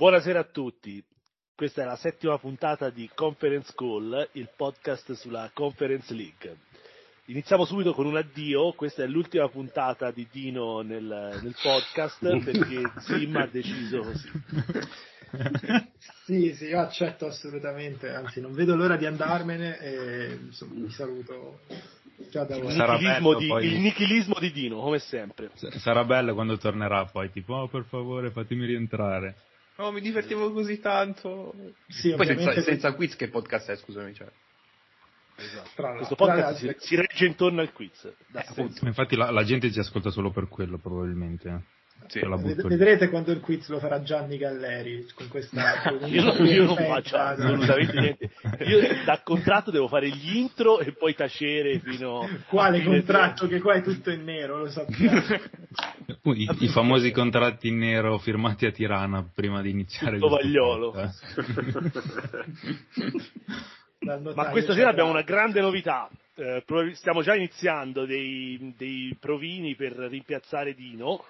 Buonasera a tutti. Questa è la settima puntata di Conference Call, il podcast sulla Conference League. Iniziamo subito con un addio, questa è l'ultima puntata di Dino nel, nel podcast perché Sim ha deciso così. sì, sì, io accetto assolutamente, anzi non vedo l'ora di andarmene e insomma, mi saluto già da. Nichilismo di, poi... il nichilismo di Dino, come sempre. Sarà bello quando tornerà poi, tipo, oh per favore fatemi rientrare. Oh, mi divertivo così tanto. Sì, Poi senza, senza, quiz che podcast è, scusami. Cioè. Esatto. Questo podcast si, si, regge intorno al quiz. Eh, infatti la, la, gente ci ascolta solo per quello, probabilmente. Sì. Vedrete quando il quiz lo farà Gianni Galleri con questa io, non, io non faccio assolutamente niente. Io da contratto devo fare gli intro e poi tacere fino quale contratto che qua è tutto in nero lo sappiamo. I, i famosi contratti in nero firmati a Tirana prima di iniziare tutto vagliolo. Ma questa sera abbiamo una grande novità. Eh, stiamo già iniziando dei, dei provini per rimpiazzare Dino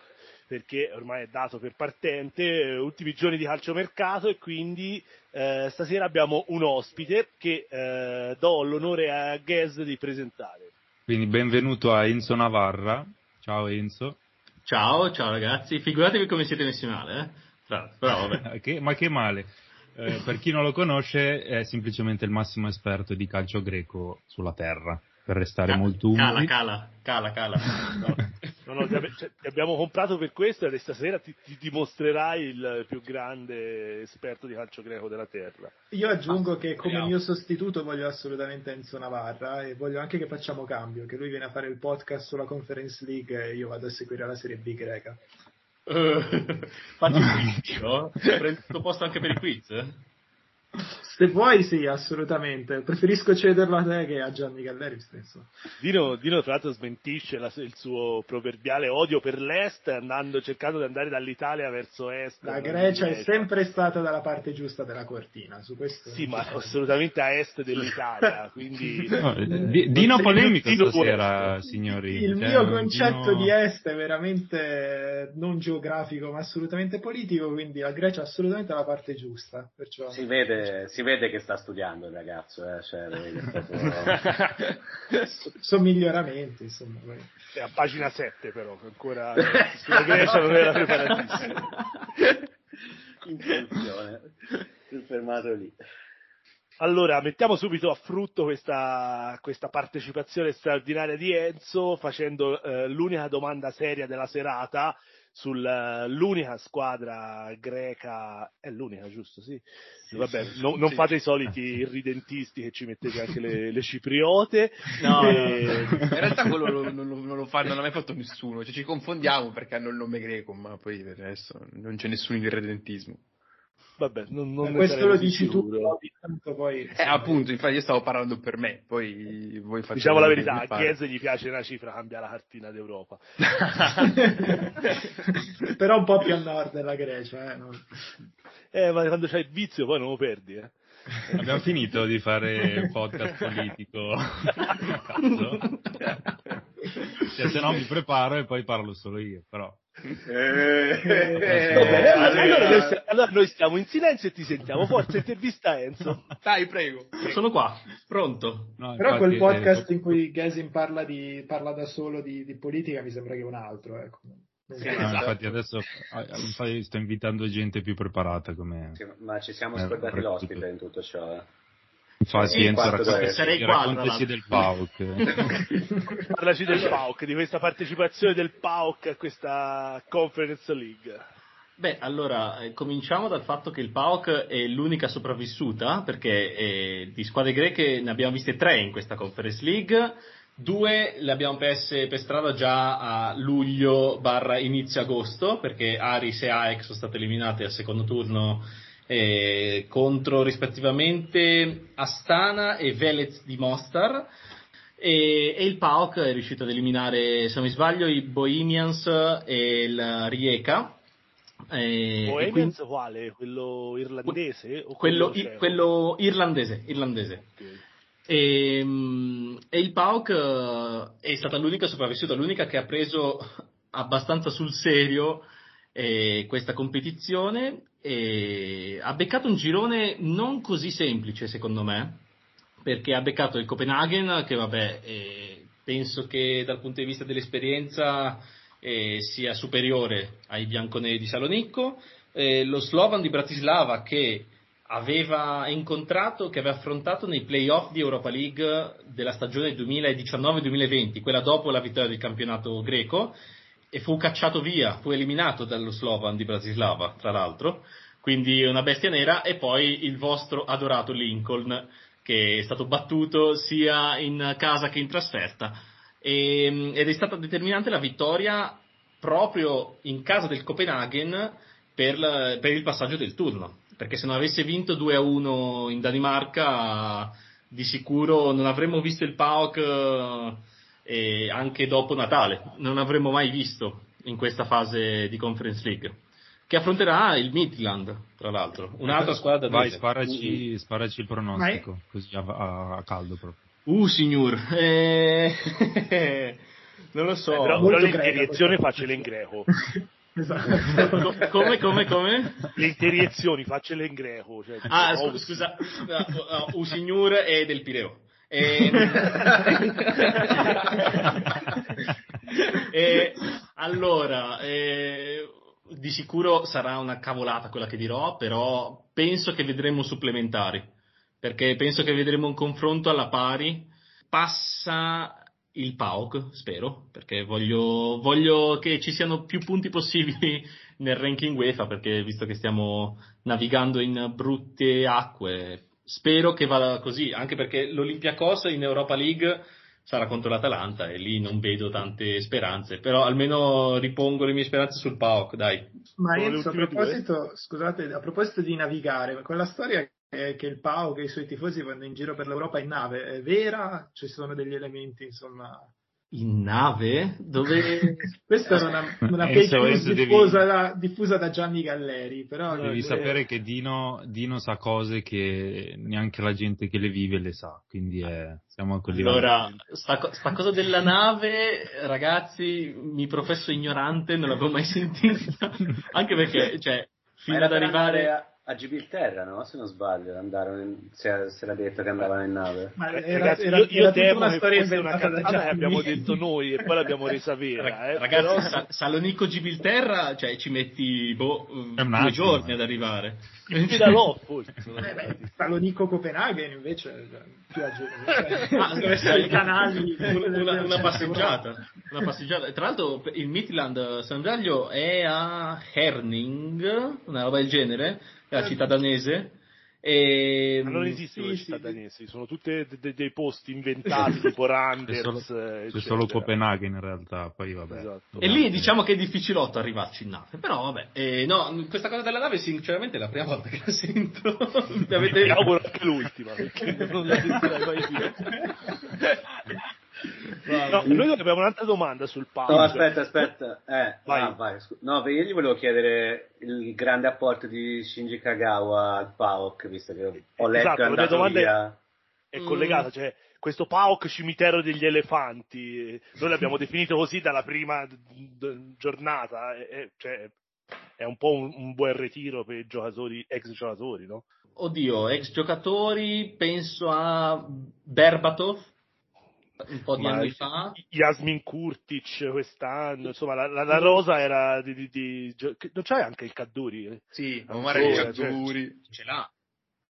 perché ormai è dato per partente, eh, ultimi giorni di calciomercato e quindi eh, stasera abbiamo un ospite che eh, do l'onore a Ges di presentare. Quindi benvenuto a Enzo Navarra. Ciao Enzo. Ciao, ciao ragazzi. Figuratevi come siete messi male, eh? Però vabbè. che, ma che male. Eh, per chi non lo conosce è semplicemente il massimo esperto di calcio greco sulla terra per restare cala, molto umili. Cala, cala, cala, cala. No, no, ti, cioè, ti, abbiamo comprato per questo e stasera ti, ti, dimostrerai il più grande esperto di calcio greco della terra. Io aggiungo ah, che come speriamo. mio sostituto voglio assolutamente Enzo Navarra e voglio anche che facciamo cambio, che lui viene a fare il podcast sulla Conference League e io vado a seguire la Serie B greca. Uh, faccio il quiz, no? Prendo questo posto anche per i quiz? Se vuoi, sì, assolutamente. Preferisco cederlo a te che a Gianni Galleri stesso. Dino, Dino tra l'altro, smentisce la, il suo proverbiale odio per l'Est, andando, cercando di andare dall'Italia verso Est. La Grecia è sempre stata dalla parte giusta della cortina, su questo. Sì, ma assolutamente a Est dell'Italia, quindi... No, Dino polemico stasera, signori. Il cioè, mio concetto Dino... di Est è veramente non geografico, ma assolutamente politico, quindi la Grecia è assolutamente la parte giusta. Perciò... Si vede si vede che sta studiando il ragazzo, eh? cioè, proprio... sono miglioramenti, insomma. È a pagina 7 però, ancora sulla Grecia non era preparatissimo. In funzione, fermato lì. Allora, mettiamo subito a frutto questa, questa partecipazione straordinaria di Enzo facendo eh, l'unica domanda seria della serata sull'unica squadra greca, è l'unica giusto? Sì. Vabbè, non sì. fate i soliti irridentisti che ci mettete anche le, le cipriote. No, e... no, in realtà quello non, non, non, lo fa, non l'ha mai fatto nessuno, cioè, ci confondiamo perché hanno il nome greco, ma poi per adesso non c'è nessun irredentismo. Vabbè, non, non questo lo dici sicuro. tu, poi... Eh, appunto, infatti io stavo parlando per me, poi voi fate... Diciamo la verità, a Chiesa gli piace una cifra, cambia la cartina d'Europa. Però un po' più a nord della Grecia, eh. Non... Eh, ma quando c'hai il vizio poi non lo perdi, eh. Abbiamo finito di fare il podcast politico cioè, se no mi preparo e poi parlo solo io, però. Eh, eh, allora, noi, allora, noi stiamo in silenzio e ti sentiamo. Forza, intervista Enzo. Dai, prego. Sono qua, pronto. No, Però quel podcast eh, in cui Gesin parla, di, parla da solo di, di, politica mi sembra che è un altro. Ecco. Sì, no, esatto. infatti adesso infatti sto invitando gente più preparata come... Sì, ma ci siamo scordati eh, l'ospite in tutto ciò. Eh. Infatti, sì, Enzo, racconta, sarei qua, raccontaci del PAOK. Parlaci del PAOK, di questa partecipazione del PAOK a questa Conference League. Beh, allora, eh, cominciamo dal fatto che il PAOK è l'unica sopravvissuta, perché eh, di squadre greche ne abbiamo viste tre in questa Conference League, due le abbiamo perse per strada già a luglio barra inizio agosto, perché Aris e Ajax sono state eliminate al secondo turno eh, contro rispettivamente Astana e Velez di Mostar. E, e, il PAOK è riuscito ad eliminare, se non mi sbaglio, i Bohemians e il Rijeka. Eh, Bohemians quindi, quale? Quello irlandese? quello, quello, quello irlandese. irlandese. Okay. E, mm, e, il PAOK eh, è stata l'unica sopravvissuta, l'unica che ha preso abbastanza sul serio eh, questa competizione e ha beccato un girone non così semplice secondo me, perché ha beccato il Copenaghen che vabbè eh, penso che dal punto di vista dell'esperienza eh, sia superiore ai bianconeri di Salonicco, eh, lo Slovan di Bratislava che aveva incontrato, che aveva affrontato nei playoff di Europa League della stagione 2019-2020, quella dopo la vittoria del campionato greco, e fu cacciato via, fu eliminato dallo Slovan di Bratislava, tra l'altro, quindi una bestia nera, e poi il vostro adorato Lincoln, che è stato battuto sia in casa che in trasferta, e, ed è stata determinante la vittoria proprio in casa del Copenaghen per, la, per il passaggio del turno. Perché se non avesse vinto 2-1 in Danimarca di sicuro non avremmo visto il PAOK eh, anche dopo Natale, non avremmo mai visto in questa fase di Conference League che affronterà il Midland, tra l'altro, un'altra squadra da Vai, sparaci, sparaci il pronostico, così a, a, a, caldo proprio. Uh, signor, eh... non lo so. Eh, però, però l'interiezione facile in greco. Esatto. come, come, come? Le interiezioni, faccele in greco. Cioè, ah, scu- scusa, uh, uh, signor è del Pireo. E... e, allora, eh, di sicuro sarà una cavolata quella che dirò, però penso che vedremo supplementari, perché penso che vedremo un confronto alla pari. Passa il PAOK, spero, perché voglio, voglio, che ci siano più punti possibili nel ranking UEFA, perché visto che stiamo navigando in brutte acque, spero che vada così, anche perché l'Olympiacos in Europa League sarà contro l'Atalanta e lì non vedo tante speranze, però almeno ripongo le mie speranze sul PAOK, dai. Ma Enzo, a proposito, scusate, a proposito di navigare, quella storia che il Pau, che i suoi tifosi vanno in giro per l'Europa in nave, è vera? Ci sono degli elementi, insomma... In nave? Dove... Questa era una, una fake news diffusa, devi... da, diffusa, da, Gianni Galleri, però... Devi sapere che Dino, Dino, sa cose che neanche la gente che le vive le sa, quindi è, siamo a quel livello. Allora, sta, sta cosa della nave, ragazzi, mi professo ignorante, non l'avevo mai sentita, anche perché, cioè, fino ad arrivare a Gibilterra, no? Se non sbaglio, andarono in, se, se l'ha detto che andavano in nave. Ma era, ragazzi, era, io, io era temo una storia inventata una cazzata che abbiamo detto noi e poi l'abbiamo resa vera. Eh. Ragazzi, Però... Sa- Salonico Gibilterra, cioè ci metti boh, due giorni ad arrivare. Quindi da Loffo. Eh Salonico Copenaghen invece più a giorno. Ah, dove sono i canali. Una, una, passeggiata, una passeggiata. Tra l'altro il Midland San Giaglio è a Herning, una roba del genere la città danese. E... Ma non esistono sì, le città sì. danesi, sono tutti de- de- dei posti inventati tipo Randers. C'è solo, c'è solo Copenaghen in realtà, poi vabbè. Esatto. E lì diciamo che è difficilotto arrivarci in nave, però vabbè. Eh, no, questa cosa della nave sinceramente è la prima volta che la sento. Mi avete... Auguro anche l'ultima, perché non la sentirei mai più. No, noi abbiamo un'altra domanda sul palco. No, aspetta, aspetta. Eh, vai. Ah, vai. No, io gli volevo chiedere il grande apporto di Shinji Kagawa al PAOK, visto che ho letto esatto, è la domanda via. È, è collegata, mm. cioè questo PAOK cimitero degli elefanti, noi l'abbiamo definito così dalla prima d- giornata, è, cioè, è un po' un, un, buon ritiro per i giocatori, ex giocatori, no? Oddio, ex giocatori, penso a Berbatov, un po' di Ma anni fa. Yasmin Kurtic quest'anno, insomma la, la, la rosa era di, di, di, Non c'è anche il Cadduri? Sì, Omar il Cadduri. Ce l'ha,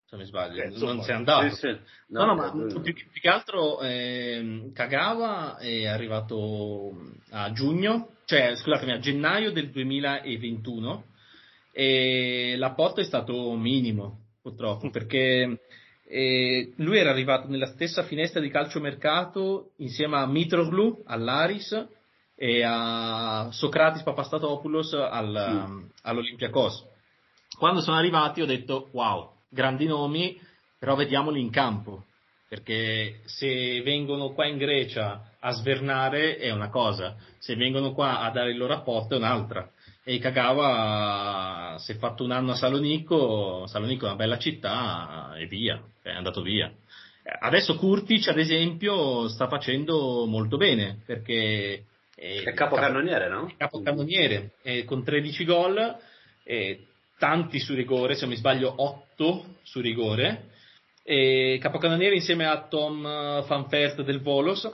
se mi sbaglio, eh, non si è andato. Sì, sì. No, no, no, ma più, più, che altro eh, Kagawa è arrivato a giugno, cioè scusatemi, a gennaio del 2021 e l'apporto è stato minimo, purtroppo, perché e lui era arrivato nella stessa finestra di calciomercato insieme a Mitroglou all'Aris e a Socratis Papastatopoulos al, sì. all'Olympiacos. Quando sono arrivati ho detto wow, grandi nomi, però vediamoli in campo, perché se vengono qua in Grecia a svernare è una cosa, se vengono qua a dare il loro apporto è un'altra e Kagawa si è fatto un anno a Salonico, Salonico è una bella città e via, è andato via. Adesso Kurtic, ad esempio, sta facendo molto bene perché E è capocannoniere, no? Capocannoniere, eh, con 13 gol, eh, tanti su rigore, se non mi sbaglio 8 su rigore, e capocannoniere insieme a Tom Van Fert del Volos,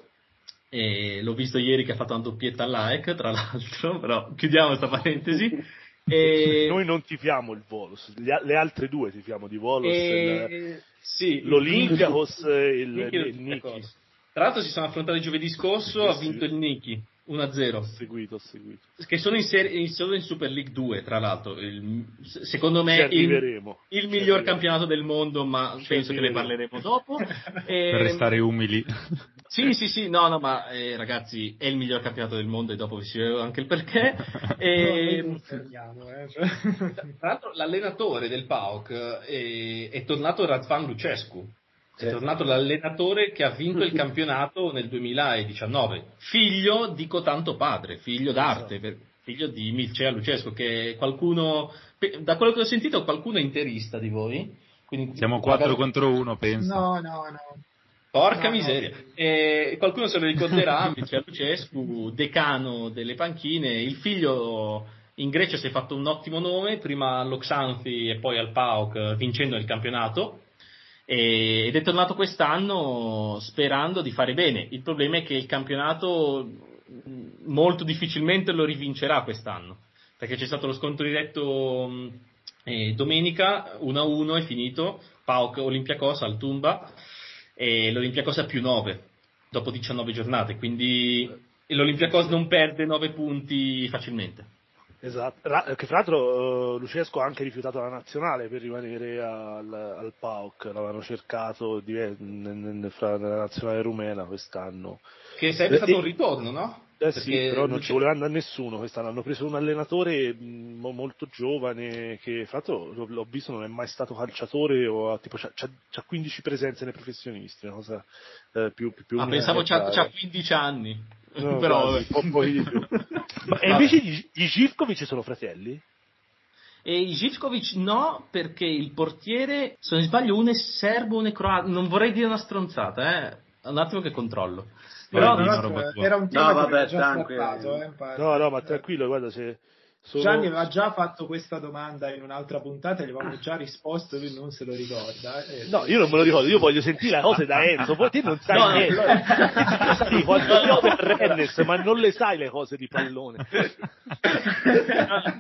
e l'ho visto ieri che ha fatto una doppietta all'AEC, tra l'altro, però chiudiamo questa parentesi. E... Noi non tifiamo il Volos, le altre due tifiamo di Volos, e... il... sì, l'Olympiakos e il, il, il Niki. Tra l'altro si sono affrontati giovedì scorso, ha vinto il Niki 1-0. Ho seguito, ho seguito. Che sono in, serie, solo in Super League 2, tra l'altro. Il, secondo me il, il miglior campionato del mondo, ma Ci penso che ne parleremo dopo. e... Per restare umili. Sì, sì, sì, no, no, ma eh, ragazzi, è il miglior campionato del mondo e dopo vi spiego anche il perché. e... no, fermiamo, eh. Tra l'altro l'allenatore del PAOK è, eh, è tornato Radvan Lucescu è tornato l'allenatore che ha vinto il campionato nel 2019, figlio di cotanto padre, figlio d'arte, esatto. figlio di Mircea Lucesco, che qualcuno, da quello che ho sentito, qualcuno è interista di voi. Quindi, Siamo 4 magari... contro 1, penso. No, no, no. Porca no, miseria. No. E qualcuno se lo ricorderà, Mircea Lucescu, decano delle panchine, il figlio in Grecia si è fatto un ottimo nome, prima all'Oxanthi e poi al PAOK, vincendo il campionato ed è tornato quest'anno sperando di fare bene. Il problema è che il campionato molto difficilmente lo rivincerà quest'anno, perché c'è stato lo scontro diretto eh, domenica 1-1 è finito, Pauk Olympiacos al Tumba e l'Olympiacos ha più 9 dopo 19 giornate, quindi l'Olympiacos non perde 9 punti facilmente. Esatto, che fra l'altro uh, Lucesco ha anche rifiutato la nazionale per rimanere al, al PAOK, l'avevano cercato di, fra, nella nazionale rumena quest'anno. Che sarebbe stato un ritorno, no? Eh sì, però non ci voleva andare nessuno quest'anno, hanno preso un allenatore mh, molto giovane che l'altro l'ho visto non è mai stato calciatore o tipo c'ha, c'ha 15 presenze nei professionisti, una cosa eh, più, più, più Ah, pensavo c'ha, c'ha 15 anni. No, però quasi, un po' di più. E invece gli, gli Živkovic sono fratelli? E i Živkovic no, perché il portiere, se non sbaglio, uno è serbo, uno è croato. Non vorrei dire una stronzata, eh. Un attimo che controllo. Però, no, era un tema no, vabbè, già trattato, eh, no, no, ma tranquillo, guarda, se sono... Gianni aveva già fatto questa domanda in un'altra puntata e gli avevamo già risposto, lui non se lo ricorda. Eh. No, io non me lo ricordo, io voglio sentire le cose da Enzo, poi te non sai no, niente. No. sai quanto piove Rennes, ma non le sai le cose di pallone.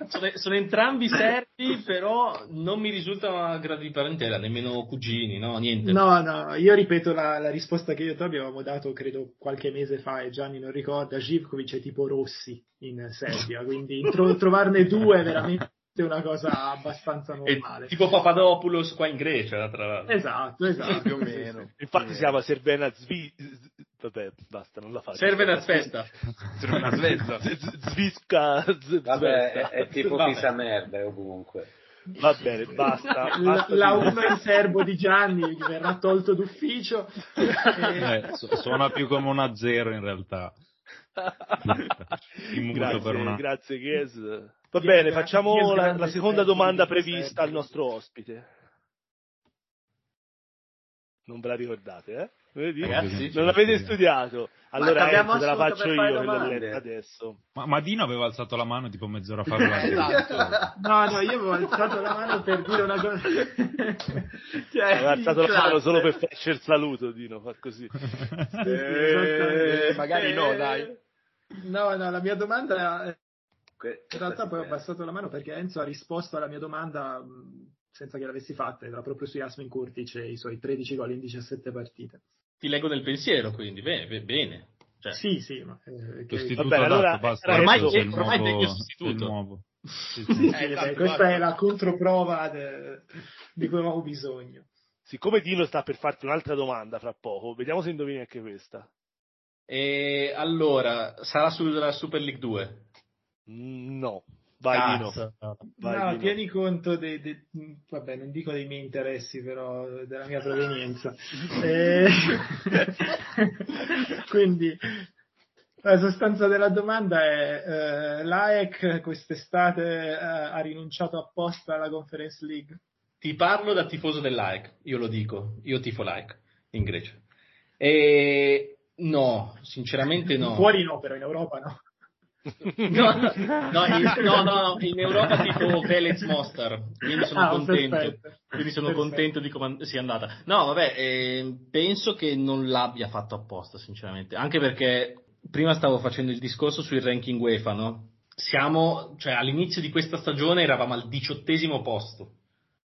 sono, sono, entrambi serbi, però non mi risultano gradi di parentela, nemmeno cugini, no, niente. No, no, io ripeto la, la risposta che io e tu avevamo dato, credo, qualche mese fa e Gianni non ricorda, Živkovic è tipo Rossi in Serbia, quindi tro- trovarne due è veramente una cosa abbastanza normale. È tipo Papadopoulos qua in Grecia, tra l'altro. Esatto, esatto. più o meno. Infatti si chiama Servena Zvi... Vabbè, basta, non la faccio. Servena Svesta. Servena Svesta. Zviska... Vabbè, è, è tipo Pisa merda ovunque. Va bene, basta. La, la 1 in serbo di Gianni verrà tolto d'ufficio. E... Eh, suona più come una zero in realtà. Grazie, per una... grazie Ghes. Va bene, facciamo la, la seconda domanda prevista al nostro ospite. Non ve la ricordate, eh? Vedi? Ragazzi, non l'avete studiato. Allora Enzo, te la faccio io quella adesso. Ma, ma Dino aveva alzato la mano tipo mezz'ora fa. esatto. No, no, io avevo alzato la mano per dire una cosa. cioè, aveva alzato la mano solo per farci il saluto, Dino, fa così. Eh, magari no, dai. No, no, la mia domanda. In realtà poi ho abbassato la mano perché Enzo ha risposto alla mia domanda senza che l'avessi fatta, era proprio su Jasmin Kurtic e i suoi 13 gol in 17 partite. Ti leggo nel pensiero, quindi bene. bene. Cioè. Sì, sì, ma... Eh, che... Vabbè, allora, basta. Ormai, è, il ormai nuovo, il sostituto. nuovo. Sì, sì, eh, esatto, questa è la controprova de... di cui avevamo bisogno. Siccome Dino sta per farti un'altra domanda fra poco, vediamo se indovini anche questa. E allora, sarà sulla Super League 2? Mm, no. Vai Dino. Vai, no, Dino. tieni conto dei, dei, vabbè, non dico dei miei interessi, però della mia provenienza. e... Quindi la sostanza della domanda è eh, l'AEC quest'estate eh, ha rinunciato apposta alla Conference League? Ti parlo da tifoso dell'AEC, io lo dico, io tifo l'AEC in Grecia. E No, sinceramente no. Fuori no, però in Europa no. No, no, in, no, no, in Europa tipo Velez Mostar, quindi sono Ah, contento, perfetto. quindi sono Perfetto. contento di come sia andata. No, vabbè, eh, penso che non l'abbia fatto apposta, sinceramente, anche perché prima stavo facendo il discorso sul ranking UEFA, no? Siamo, cioè all'inizio di questa stagione eravamo al diciottesimo posto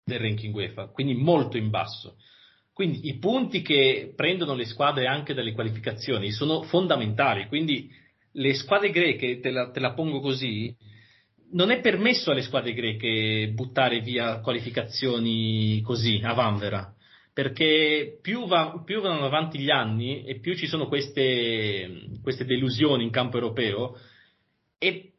del ranking UEFA, quindi molto in basso. Quindi i punti che prendono le squadre anche dalle qualificazioni sono fondamentali, quindi le squadre greche, te la, te la pongo così, non è permesso alle squadre greche buttare via qualificazioni così, a vanvera, perché più, va- più vanno avanti gli anni e più ci sono queste, queste delusioni in campo europeo e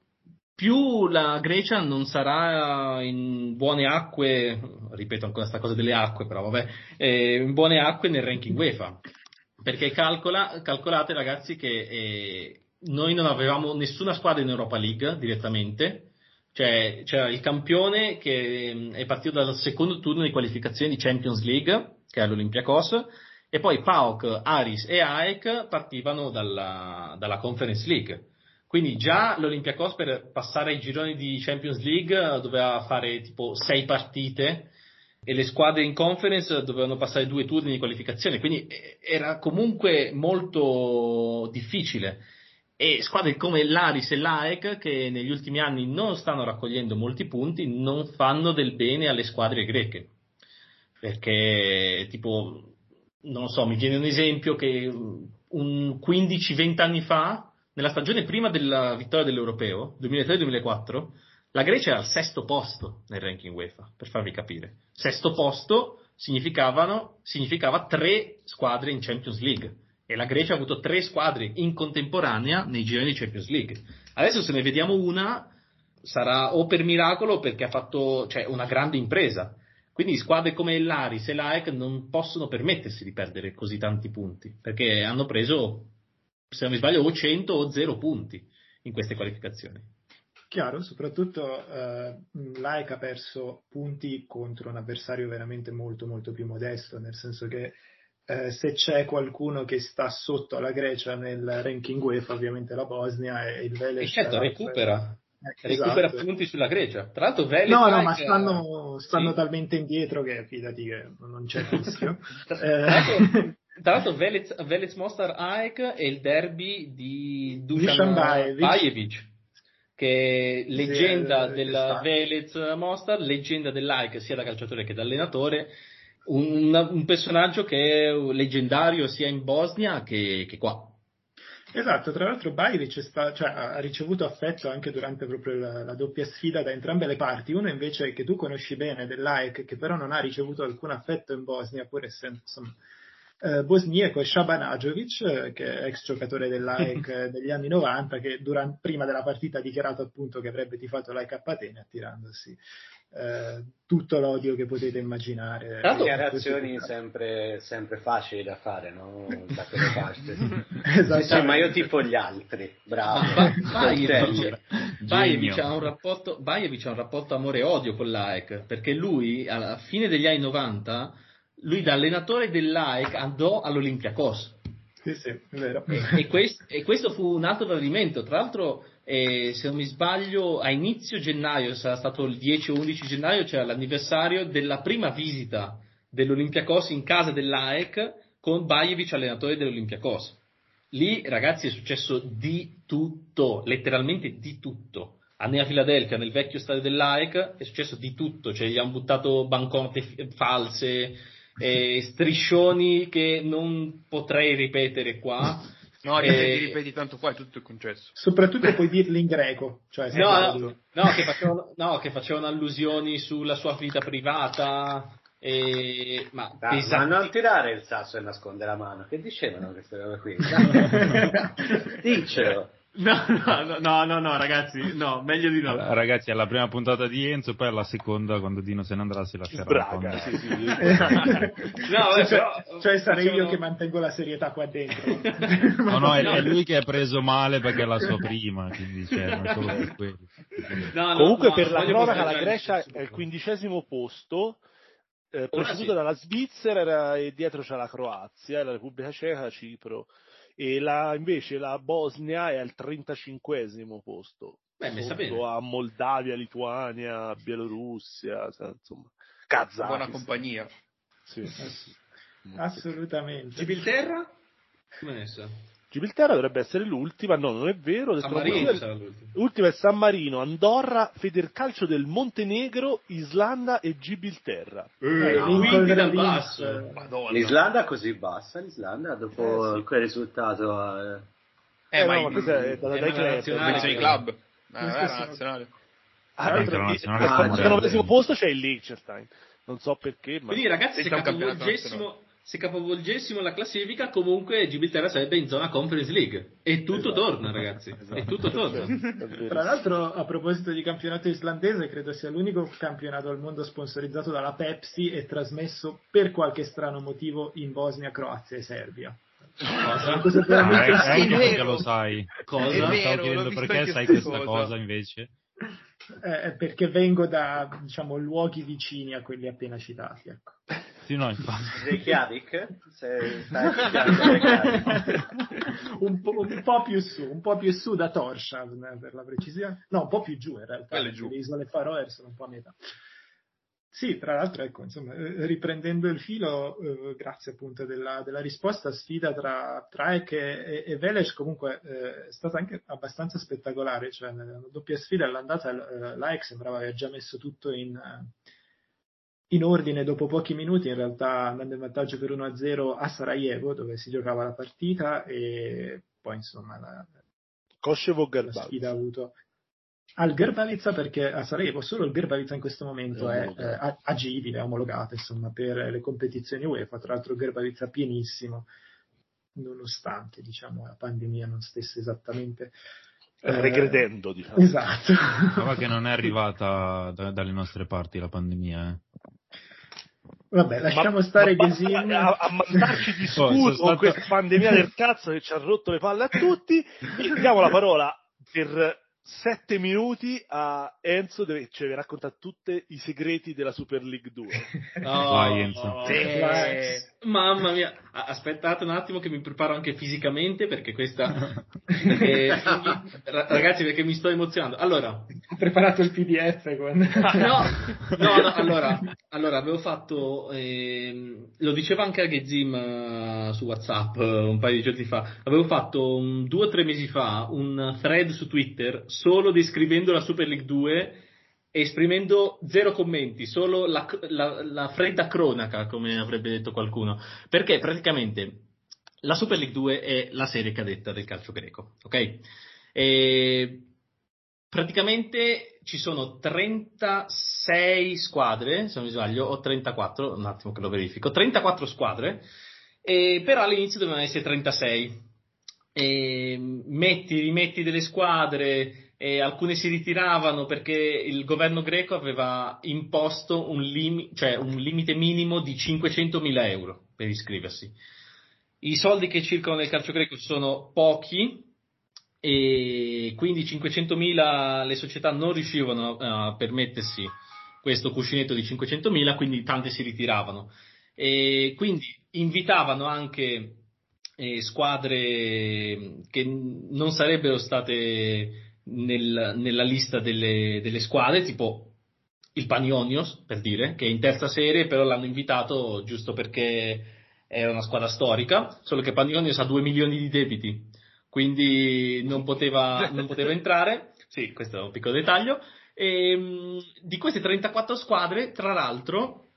più la Grecia non sarà in buone acque, ripeto ancora questa cosa delle acque, però vabbè, eh, in buone acque nel ranking UEFA. Perché calcola, calcolate ragazzi che eh, noi non avevamo nessuna squadra in Europa League direttamente, cioè c'era il campione che mm, è partito dal secondo turno di qualificazione di Champions League, che è l'Olympiakos, e poi PAOK, Aris e AEK partivano dalla, dalla Conference League. Quindi già l'Olympiakos per passare ai gironi di Champions League doveva fare tipo sei partite e le squadre in conference dovevano passare due turni di qualificazione, quindi eh, era comunque molto difficile. E squadre come l'Aris e l'AEC, che negli ultimi anni non stanno raccogliendo molti punti, non fanno del bene alle squadre greche. Perché, tipo, non so, mi viene un esempio che un 15-20 anni fa, nella stagione prima della vittoria dell'Europeo, 2003-2004, la Grecia era al sesto posto nel ranking UEFA, per farvi capire. Sesto posto significava tre squadre in Champions League e la Grecia ha avuto tre squadre in contemporanea nei gironi di Champions League. Adesso se ne vediamo una sarà o per miracolo o perché ha fatto cioè, una grande impresa. Quindi squadre come l'Aris e l'AEC non possono permettersi di perdere così tanti punti, perché hanno preso, se non mi sbaglio, o 100 o 0 punti in queste qualificazioni. Chiaro, soprattutto eh, l'AEC ha perso punti contro un avversario veramente molto molto più modesto, nel senso che eh, se c'è qualcuno che sta sotto alla Grecia nel ranking UEFA, ovviamente la Bosnia e il Velez. E certo, recupera, Eh, recupera esatto. punti sulla Grecia. Tra l'altro Velez No, no, ma stanno, stanno sì. talmente indietro che fidati che non c'è rischio. Tra Eh, l'altro, tra l'altro Velez, Velez Mostar AEK è il derby di Dusan Bajevic. Che è leggenda Sì, del. Velez Mostar, leggenda dell'AEK sia da calciatore che da allenatore, un, un personaggio che è leggendario sia in Bosnia che, che qua. Esatto, tra l'altro Bajevic sta- cioè, ha ricevuto affetto anche durante proprio la, la doppia sfida da entrambe le parti, uno invece che tu conosci bene dell'AEK, che però non ha ricevuto alcun affetto in Bosnia, pur essendo insomma, eh, bosniaco, è Shaban Ajovic, eh, che è ex giocatore dell'AEK degli anni 90, che duran- prima della partita ha dichiarato appunto che avrebbe tifato l'AEK Atene, attirandosi eh, tutto l'odio che potete immaginare. Tra Dichiarazioni sempre, sempre facili da fare, no? Da quelle parti. Esatto. Sì, ma io tipo gli altri, bravo. Bajevic. Bajevic ha un rapporto, Bajevic ha un rapporto amore-odio con l'AEK perché lui alla fine degli anni 90 lui da allenatore dell'AEK andò all'Olympiakos Sì, sì, è vero. e, e quest- e questo fu un altro tradimento tra l'altro eh, se non mi sbaglio a inizio gennaio sarà stato il 10 o 11 gennaio c'era l'anniversario della prima visita dell'Olympiakos in casa dell'AEK con Bajevic allenatore dell'Olympiakos Lì, ragazzi, è successo di tutto, letteralmente di tutto. A Nea Filadelfia, nel vecchio stadio dell'AEC, è successo di tutto, cioè gli hanno buttato banconote f- false, eh, striscioni che non potrei ripetere qua. No, ripeti, ripeti, tanto qua è tutto è concesso. Soprattutto puoi dirli in greco. Cioè, No, no, no, che facevano, no, che facevano allusioni sulla sua vita privata, e, ma Dai, ma non tirare il sasso e nascondere la mano. Che dicevano queste robe qui? Dai. No, no, no, no, no, ragazzi, no, meglio di no. Allora, Ragazzi, alla prima puntata di Enzo, poi alla seconda, quando Dino se ne andrà, si lascerà Sbraga, con- sì, sì. No, vabbè, cioè, però- cioè sarei io facevano- che mantengo la serietà qua dentro. No, no, è, è lui che è preso male perché è la sua prima, quindi cioè, solo per quello. No, no, Comunque no, per la cronaca la Grecia è al quindicesimo posto, eh, sì. dalla Svizzera era- e dietro c'è la Croazia, la Repubblica Ceca, Cipro e la, invece la Bosnia è al 35 posto. Beh, mi a Moldavia, Lituania, Bielorussia, insomma, Kazakistan. Buona compagnia. Sì. Assolutamente. Gibilterra? Come è messa? Gibilterra dovrebbe essere l'ultima, no, non è vero. San Marino l'ultima, l'ultima è San Marino, Andorra, Federcalcio del Montenegro, Islanda e Gibilterra. Eh, eh, quindi dal basso. L'Islanda così bassa, l'Islanda dopo eh, sì. quel risultato. Eh, eh, eh ma, no, ma questa è dalla dai nazionale, club. Eh, era nazionale. Ah, ah, al 19 posto c'è il Liechtenstein. Non so perché, ma... Quindi ragazzi, se capovolgessimo se capovolgessimo la classifica, comunque Gibilterra sarebbe in zona Conference League. E tutto esatto. torna, ragazzi. Esatto. E tutto torna. Tra l'altro, a proposito di campionato islandese, credo sia l'unico campionato al mondo sponsorizzato dalla Pepsi e trasmesso per qualche strano motivo in Bosnia, Croazia e Serbia. Cosa? cosa ah, ecco perché lo sai. Cosa? Stavo chiedendo perché sai questa cosa, cosa invece. Eh, perché vengo da diciamo, luoghi vicini a quelli appena citati. Ecco. Sì, no, infatti. Reykjavik? un, po', un po' più su, un po' più su da Torshavn per la precisione. No, un po' più giù in realtà. Le isole Faroe sono un po' a metà. Sì, tra l'altro, ecco, insomma, eh, riprendendo il filo, eh, grazie appunto della, della, risposta, sfida tra Traek e, e Veles comunque eh, è stata anche abbastanza spettacolare, cioè nella doppia sfida all'andata eh, l'AEC sembrava aver già messo tutto in, eh, in ordine dopo pochi minuti, in realtà andando in vantaggio per 1-0 a Sarajevo, dove si giocava la partita, e poi insomma la, la sfida ha avuto al Gerbavica perché a Sarajevo solo il Gerbavica in questo momento è, è eh, agibile, omologato insomma, per le competizioni UEFA, tra l'altro il Gerbavica pienissimo, nonostante diciamo, la pandemia non stesse esattamente eh, regredendo. Diciamo. Esatto. Prova che non è arrivata da, dalle nostre parti la pandemia. Eh. Vabbè, lasciamo ma, stare ma, Gesim. A, a mandarci di scudo oh, con stato... questa pandemia del cazzo che ci ha rotto le palle a tutti. E diamo la parola per sette minuti a Enzo dove ci racconta tutti i segreti della Super League 2. No, Vai Enzo. Eh, mamma mia, aspettate un attimo che mi preparo anche fisicamente perché questa... perché, ragazzi perché mi sto emozionando. Allora... Ho preparato il PDF. Con... no, no, no, allora, allora avevo fatto... Eh, lo diceva anche a Gezim uh, su Whatsapp uh, un paio di giorni fa. Avevo fatto un, due o tre mesi fa un thread su Twitter solo descrivendo la Super League 2 esprimendo zero commenti, solo la, la, la, fredda cronaca, come avrebbe detto qualcuno, perché praticamente la Super League 2 è la serie cadetta del calcio greco, ok? E praticamente ci sono 36 squadre, se non mi sbaglio, o 34, un attimo che lo verifico, 34 squadre, però all'inizio dovevano essere 36. E metti, rimetti delle squadre, e alcune si ritiravano perché il governo greco aveva imposto un, lim- cioè un limite minimo di 500.000 euro per iscriversi. I soldi che circolano nel calcio greco sono pochi e quindi 500.000 le società non riuscivano a permettersi questo cuscinetto di 500.000, quindi tante si ritiravano. E quindi invitavano anche eh, squadre che non sarebbero state nel, nella lista delle, delle, squadre, tipo il Panionios, per dire, che è in terza serie, però l'hanno invitato giusto perché è una squadra storica, solo che Panionios ha 2 milioni di debiti, quindi non poteva, non poteva entrare. Sì, questo è un piccolo dettaglio. E, ehm, di queste 34 squadre, tra l'altro,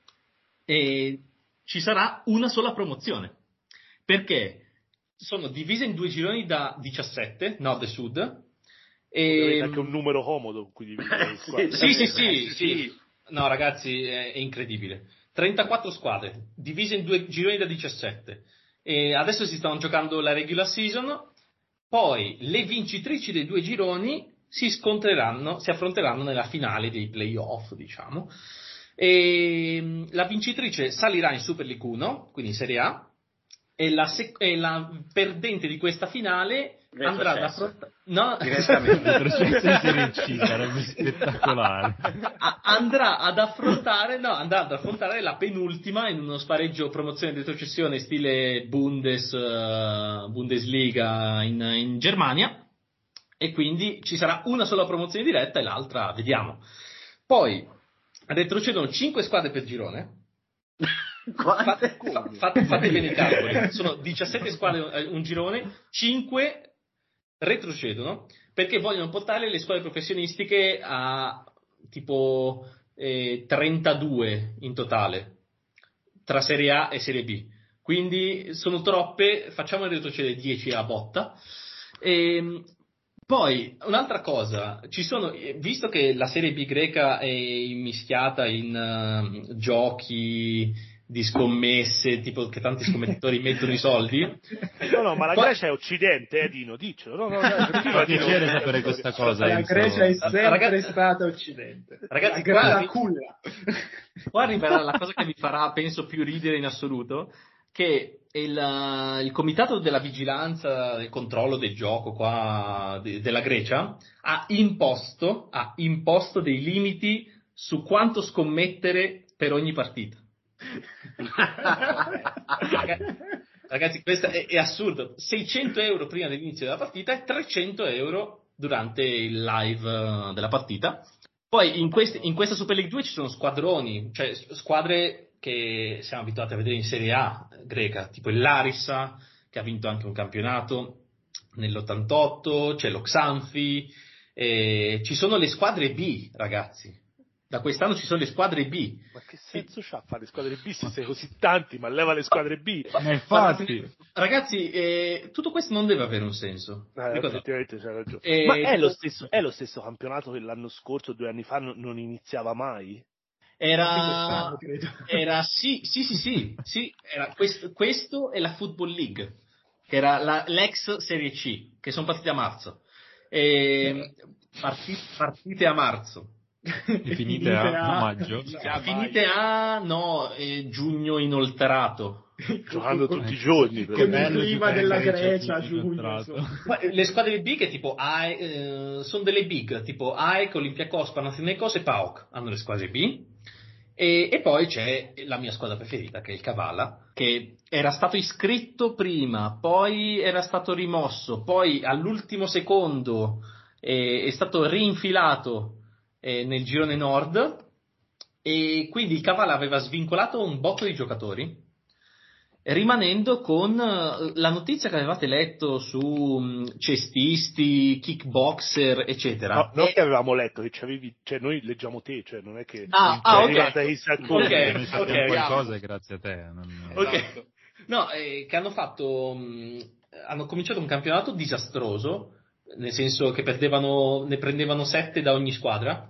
eh, ci sarà una sola promozione, perché sono divise in due gironi da 17, nord e sud, e... Ehm, anche un numero comodo qui sì, sì, sì, sì, sì. No, ragazzi, è, è, incredibile. 34 squadre, divise in due gironi da 17. E adesso si stanno giocando la regular season. Poi le vincitrici dei due gironi si scontreranno, si affronteranno nella finale dei playoff, diciamo. E ehm, la vincitrice salirà in Super League 1, quindi in Serie A, e la, sec- e la perdente di questa finale andrà ad affrontare no. Direttamente sarebbe spettacolare. Andrà ad affrontare no andrà ad affrontare la penultima in uno spareggio promozione retrocessione stile Bundes uh, Bundesliga in, in Germania. E quindi ci sarà una sola promozione diretta e l'altra vediamo. Poi retrocedono 5 squadre per girone. Fate, fate, fate, bene i calcoli. Sono 17 squadre eh, un girone, 5 retrocedono perché vogliono portare le squadre professionistiche a tipo eh, 32 in totale tra Serie A e Serie B. Quindi sono troppe, facciamo retrocedere 10 a botta. E, ehm, poi, un'altra cosa, sono, visto che la Serie B greca è immischiata in uh, giochi di scommesse, tipo che tanti scommettitori mettono i soldi. No, no, ma la Grecia è occidente, eh, Dino, dicelo. No, no, no, fa piacere sapere questa cosa. La Grecia è sempre ragazzi, stata occidente. Ragazzi, la grana culla. Qua arriverà la cosa che mi farà, penso, più ridere in assoluto, che il, il comitato della vigilanza, del controllo del gioco qua de, della Grecia ha imposto, ha imposto dei limiti su quanto scommettere per ogni partita. Ragazzi, questo è, è, assurdo. 600 euro prima dell'inizio della partita e 300 euro durante il live uh, della partita. Poi in, quest- in, questa Super League 2 ci sono squadroni, cioè squadre che siamo abituati a vedere in Serie A greca, tipo il Larissa, che ha vinto anche un campionato nell'88, c'è lo Xanfi, ci sono le squadre B, ragazzi da quest'anno ci sono le squadre B. Ma che senso c'ha fare le squadre B se sei così tanti, ma leva le squadre B? Ma infatti. Ragazzi, eh, tutto questo non deve avere un senso. Eh, effettivamente c'è ragione. Eh, ma è lo, stesso, è lo, stesso, campionato che l'anno scorso, due anni fa, non, non iniziava mai? Era, era sì, sì, sì, sì, sì era questo, questo, è la Football League, che era la, l'ex Serie C, che sono partite a marzo. E, partite, partite a marzo e finite a, a maggio? Finite a no, eh, giugno inoltrato. Giocando tutti i giorni. Con il clima della Grecia, giugno. Le squadre B che tipo AE, eh, sono delle big, tipo AEC, Olympiacos, Panathinaikos e PAOK hanno le squadre B. E, e, poi c'è la mia squadra preferita, che è il Cavala, che era stato iscritto prima, poi era stato rimosso, poi all'ultimo secondo eh, è stato rinfilato eh, nel girone nord e quindi il Cavala aveva svincolato un botto di giocatori rimanendo con eh, la notizia che avevate letto su mm, cestisti, kickboxer, eccetera. No, noi e... che avevamo letto, che avevi, cioè noi leggiamo te, cioè non è che ah, ah ok, okay, noi okay, qualcosa grazie a te. Non... Okay. Esatto. No, eh, che hanno fatto, mh, mm, hanno cominciato un campionato disastroso nel senso che perdevano, ne prendevano 7 da ogni squadra.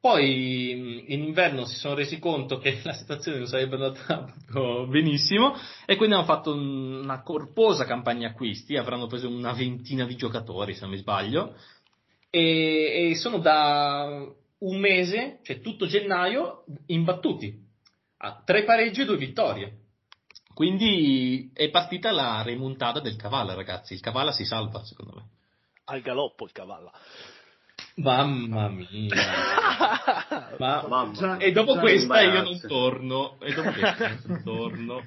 Poi in inverno si sono resi conto che la situazione non sarebbe andata benissimo e quindi hanno fatto una corposa campagna acquisti, avranno preso una ventina di giocatori se non mi sbaglio e, e sono da un mese, cioè tutto gennaio, imbattuti. A tre pareggi e due vittorie. Quindi è partita la remontata del cavallo, ragazzi. Il cavallo si salva, secondo me al galoppo il cavallo. Mamma mia. Ma, Mamma. E dopo questa io non torno. E dopo questa non torno.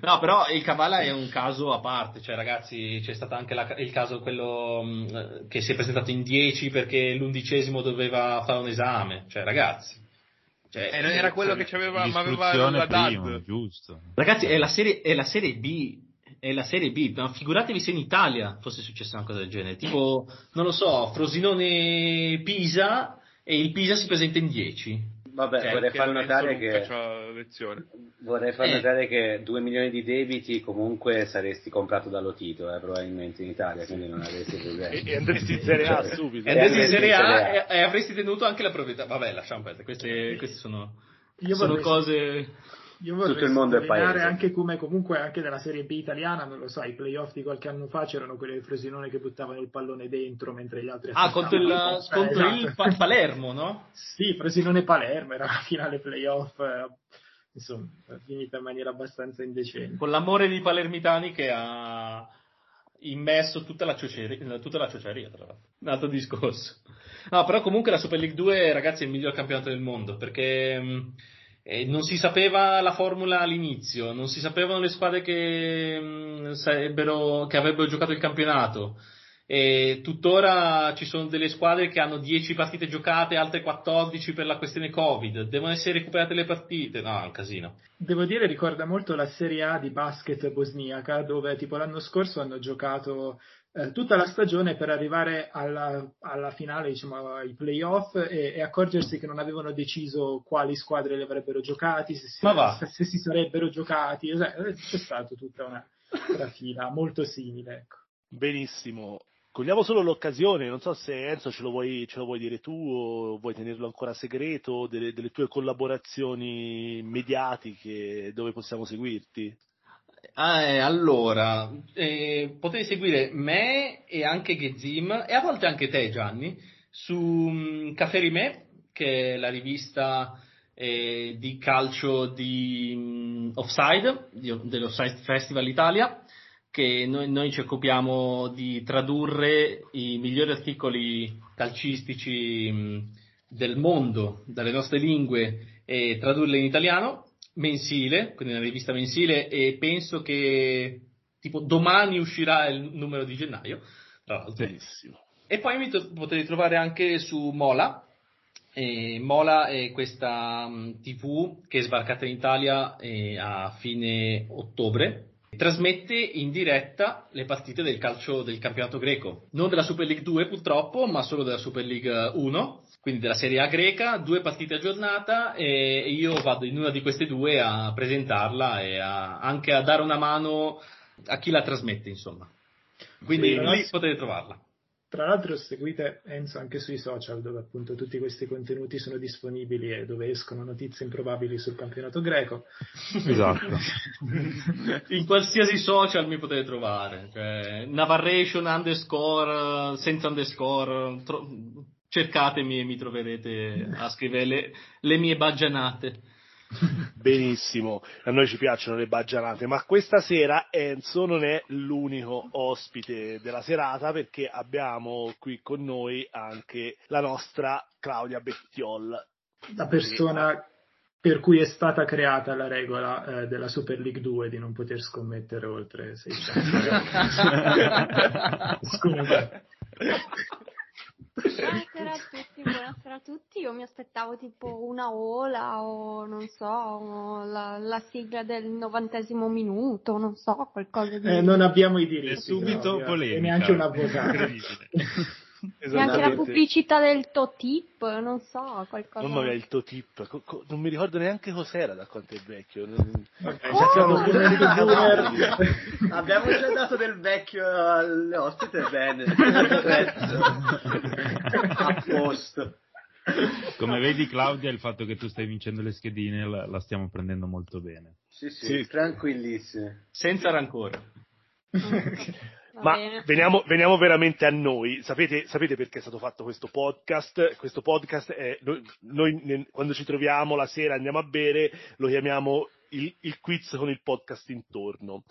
No, però il Cavala è un caso a parte, cioè ragazzi c'è stato anche la, il caso quello mh, mm, che si è presentato in 10 perché l'undicesimo doveva fare un esame, cioè ragazzi. Cioè, eh, non era quello che aveva, ma aveva la DAD. Giusto. Ragazzi, è la, serie, è la serie B è la Serie B, ma figuratevi se in Italia fosse successa una cosa del genere, tipo, non lo so, Frosinone Pisa e il Pisa si presenta in 10. Vabbè, cioè, vorrei far notare che vorrei far eh. notare che 2 milioni di debiti comunque saresti comprato dallo Tito, eh, probabilmente in Italia, quindi non avresti problemi. e, andresti in Serie A subito. E andresti in Serie A, e, e, avresti tenuto anche la proprietà. Vabbè, lasciamo perdere, queste, queste sono, sono cose io vorrei Tutto il mondo è paese. anche come comunque anche nella Serie B italiana, non lo so, i playoff di qualche anno fa c'erano quelli del Frosinone che buttavano il pallone dentro mentre gli altri Ah, contro, il, eh, contro esatto. il Palermo, no? sì, Frosinone Palermo era la finale playoff. Eh, insomma, finita in maniera abbastanza indecente. Con l'amore dei palermitani che ha immesso tutta la ciociaria, tutta la ciociaria tra l'altro. Un altro discorso. No, però comunque la Super League 2, ragazzi, è il miglior campionato del mondo, perché mh, eh, non si sapeva la formula all'inizio, non si sapevano le squadre che, mh, sarebbero, che avrebbero giocato il campionato. E tuttora ci sono delle squadre che hanno 10 partite giocate, altre 14 per la questione Covid. Devono essere recuperate le partite. No, è un casino. Devo dire, ricorda molto la Serie A di basket bosniaca, dove tipo l'anno scorso hanno giocato eh, tutta la stagione per arrivare alla, alla finale, diciamo, ai playoff e, e, accorgersi che non avevano deciso quali squadre li avrebbero giocati, se si, se, se si sarebbero giocati. C'è stata tutta una, una fila molto simile. Ecco. Benissimo. Cogliamo solo l'occasione, non so se Enzo ce lo vuoi, ce lo vuoi dire tu o vuoi tenerlo ancora segreto, delle, delle tue collaborazioni mediatiche dove possiamo seguirti. Eh, allora, eh, potete seguire me e anche Gezim e a volte anche te Gianni su um, Café Rimè, che è la rivista eh, di calcio di um, Offside, di, dell'Offside Festival Italia che noi, noi, ci occupiamo di tradurre i migliori articoli calcistici mh, del mondo dalle nostre lingue e tradurle in italiano, mensile, quindi una rivista mensile e penso che tipo domani uscirà il numero di gennaio, tra l'altro. Benissimo. E poi mi to- potete trovare anche su Mola, e Mola è questa um, TV che è sbarcata in Italia eh, a fine ottobre trasmette in diretta le partite del calcio del campionato greco, non della Super League 2 purtroppo, ma solo della Super League 1, quindi della Serie A greca, due partite a giornata e io vado in una di queste due a presentarla e a, anche a dare una mano a chi la trasmette, insomma. Quindi sì, lì potete trovarla. Tra l'altro seguite Enzo anche sui social dove appunto tutti questi contenuti sono disponibili e dove escono notizie improbabili sul campionato greco. Esatto. In qualsiasi social mi potete trovare, cioè, Navarration underscore, senza underscore, tro- cercatemi e mi troverete a scrivere le, le mie baggianate. Benissimo, a noi ci piacciono le baggianate, ma questa sera Enzo non è l'unico ospite della serata perché abbiamo qui con noi anche la nostra Claudia Bettiol. La persona per cui è stata creata la regola eh, della Super League 2 di non poter scommettere oltre 600 euro. Scusa. Buonasera a tutti, buonasera a tutti. Io mi aspettavo tipo una ola o non so, la, la sigla del novantesimo minuto, non so, qualcosa di... Eh, non abbiamo i diritti. E subito polemica. E neanche un avvocato. Neanche la pubblicità del Totip, non so, qualcosa. Mamma mia, il Totip, co- co- non mi ricordo neanche cos'era da quanto è vecchio. Okay, oh! Abbiamo già dato del vecchio all'ospite, bene. A posto. Come vedi Claudia, il fatto che tu stai vincendo le schedine la, la stiamo prendendo molto bene. Sì, sì, sì. tranquillissime. Senza rancore. Ma veniamo, veniamo, veramente a noi. Sapete, sapete, perché è stato fatto questo podcast? Questo podcast è, noi, noi, quando ci troviamo la sera andiamo a bere, lo chiamiamo il, il quiz con il podcast intorno.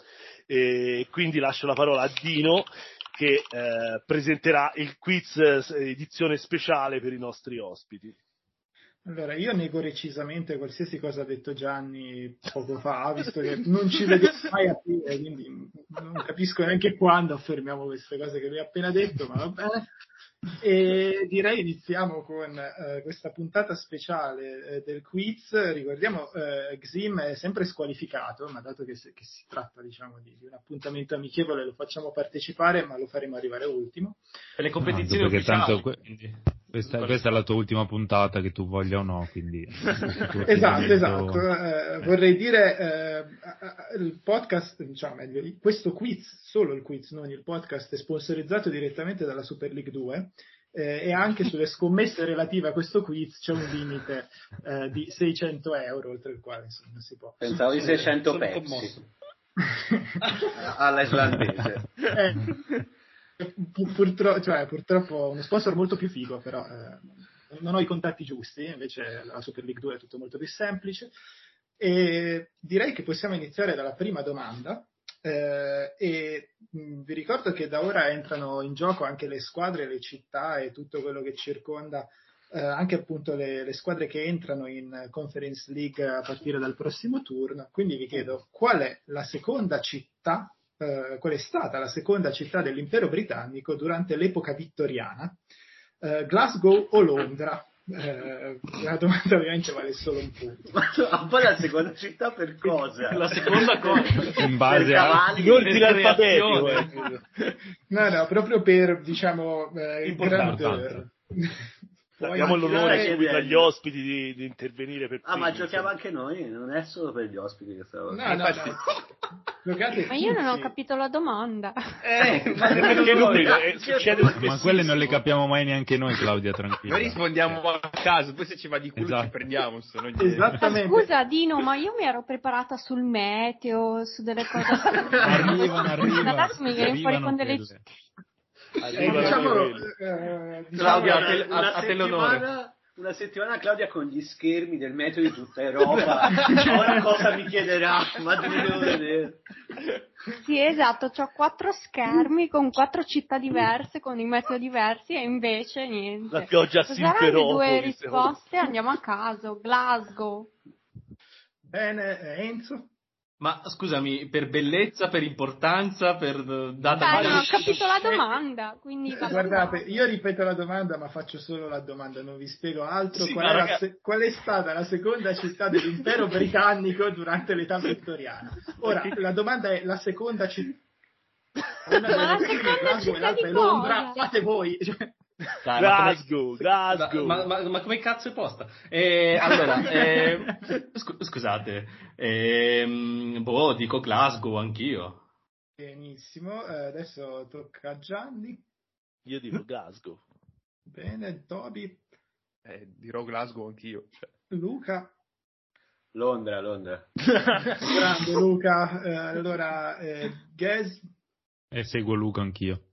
E quindi lascio la parola a Dino che eh, presenterà il quiz eh, edizione speciale per i nostri ospiti. Allora, io nego recisamente qualsiasi cosa ha detto Gianni poco fa, visto che non ci vediamo mai a piede, quindi non capisco neanche quando affermiamo queste cose che lui ha appena detto, ma va bene. E direi iniziamo con uh, questa puntata speciale uh, del quiz. Ricordiamo, uh, Xim è sempre squalificato, ma dato che, se, che si tratta diciamo, di, di, un appuntamento amichevole lo facciamo partecipare, ma lo faremo arrivare ultimo. Per le competizioni no, ufficiali. Que- questa, questa, è la tua ultima puntata, che tu voglia o no, quindi... esatto, esatto. vorrei dire, il podcast, diciamo meglio, questo quiz, solo il quiz, non il podcast, è sponsorizzato direttamente dalla Super League 2 eh, e anche sulle scommesse relative a questo quiz c'è un limite eh, di 600 euro, oltre il quale insomma, non si può. Pensavo di 600 pezzi. Alla islandese. Eh, purtro- cioè, purtroppo uno sponsor molto più figo, però eh, non ho i contatti giusti, invece la Super League 2 è tutto molto più semplice. E direi che possiamo iniziare dalla prima domanda Eh, e mh, vi ricordo che da ora entrano in gioco anche le squadre, le città e tutto quello che circonda, eh, anche appunto le, le, squadre che entrano in Conference League a partire dal prossimo turno. Quindi vi chiedo qual è la seconda città, eh, qual è stata la seconda città dell'impero britannico durante l'epoca vittoriana? Eh, Glasgow o Londra? Eh, la domanda ovviamente vale solo un punto. Ma poi la seconda città per cosa? La seconda cosa in base a in ordine alfabetico. No, no, proprio per diciamo eh, grandeur. Diamo l'onore subito agli ospiti di, di intervenire per Ah, primi, ma giochiamo anche noi, non è solo per gli ospiti che stavo No, no, no. ma io non ho capito la domanda. Eh, ma perché lui, eh, succede ma quelle non le capiamo mai neanche noi, Claudia, tranquillo. Noi rispondiamo a caso, poi se ci va di culo esatto. ci prendiamo. Esattamente. Scusa Dino, ma io mi ero preparata sul meteo, su delle cose. arrivano, arrivano. Adesso mi viene fuori con delle... Eh, diciamo, eh, Claudia, a te, a, a te l'onore. Una settimana Claudia con gli schermi del meteo di tutta Europa. Ora cosa mi chiederà? Ma te devo vedere. Sì, esatto, ho quattro schermi con quattro città diverse, con i meteo diversi e invece niente. La pioggia a Simferopoli. due risposte, andiamo a caso. Glasgow. Bene, Enzo? Ma scusami, per bellezza, per importanza, per data Dai, non ho capito la domanda, quindi Guardate, io ripeto la domanda, ma faccio solo la domanda, non vi spiego altro. Sì, qual, è se- qual, è stata la seconda città dell'impero britannico durante l'età vittoriana? Ora, la domanda è la seconda città. Una delle prime, e l'altra è Londra, fate voi. Cioè, dai, Glasgow, Glasgow. Ma, ma, ma, come cazzo è posta? Eh, allora, eh, scu- scusate, eh, boh, dico Glasgow anch'io. Benissimo, eh, adesso tocca a Gianni. Io dico Glasgow. Bene, Toby. Eh, dirò Glasgow anch'io. Cioè. Luca. Londra, Londra. Grande Luca. Eh, allora, eh, Gaz. E seguo Luca anch'io.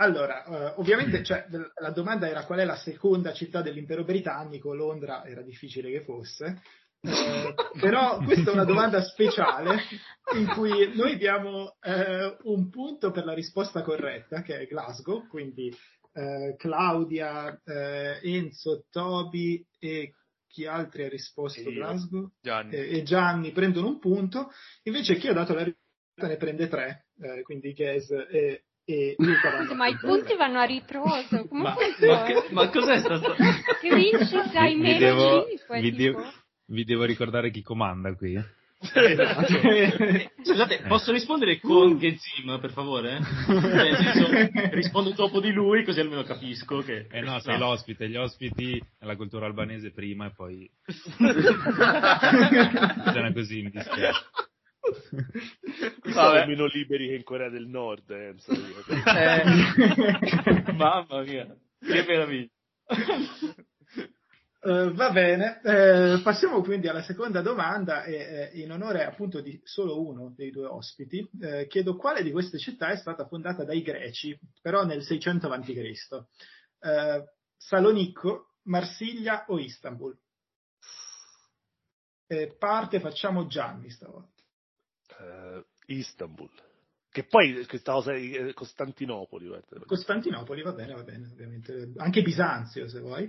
Allora, eh, ovviamente cioè, la domanda era qual è la seconda città dell'impero britannico, Londra era difficile che fosse, eh, però questa è una domanda speciale in cui noi diamo eh, un punto per la risposta corretta, che è Glasgow, quindi eh, Claudia, eh, Enzo, Toby e chi altri ha risposto? Glasgow? Gianni. E, e, Gianni prendono un punto, invece chi ha dato la risposta ne prende tre, eh, quindi Ges e e ma i punti vanno a ritroso come ma, ma, che, ma, cos'è stato? che vinci sai vi meno devo, 5 vi, devo, vi devo ricordare chi comanda qui? Scusate, posso rispondere con Gezim, per favore? Nel senso, rispondo dopo di lui, così almeno capisco che... Eh no, sei l'ospite, gli ospiti nella cultura albanese prima e poi... Funziona così, mi dispiace. Sono meno liberi che in Corea del Nord, eh, eh, mamma mia, che meraviglia. Uh, va bene, eh, passiamo quindi alla seconda domanda e eh, in onore appunto di solo uno dei due ospiti chiedo quale di queste città è stata fondata dai greci, però nel 600 a.C. Salonicco, Marsiglia o Istanbul? parte facciamo Gianni stavolta uh, Istanbul. Che poi questa cosa è Costantinopoli. Guarda. Costantinopoli va bene, va bene, ovviamente. Anche Bisanzio, se vuoi.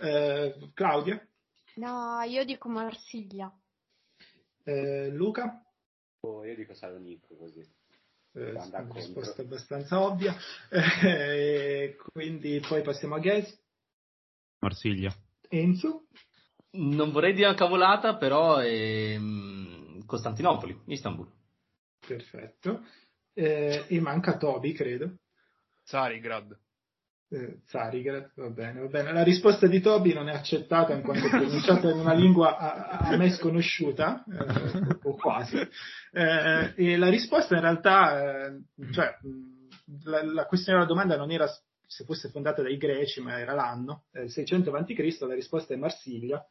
Uh, Claudia? No, io dico Marsiglia. Uh, Luca? Oh, io dico Salonicco, così. Eh, una risposta abbastanza ovvia. Eh, quindi poi passiamo a Ges. Marsiglia. Enzo? Non vorrei dire una cavolata, però è Costantinopoli, Istanbul. Perfetto. Eh, e manca Toby, credo. Zarigrad. Eh, Zarigrad, va bene, va bene. La risposta di Toby non è accettata in quanto pronunciata in una lingua a, a me sconosciuta, eh, o quasi. Eh, e la risposta in realtà, eh, cioè, la, la questione della domanda non era se fosse fondata dai greci, ma era l'anno, eh, 600 a.C., la risposta è Marsiglia,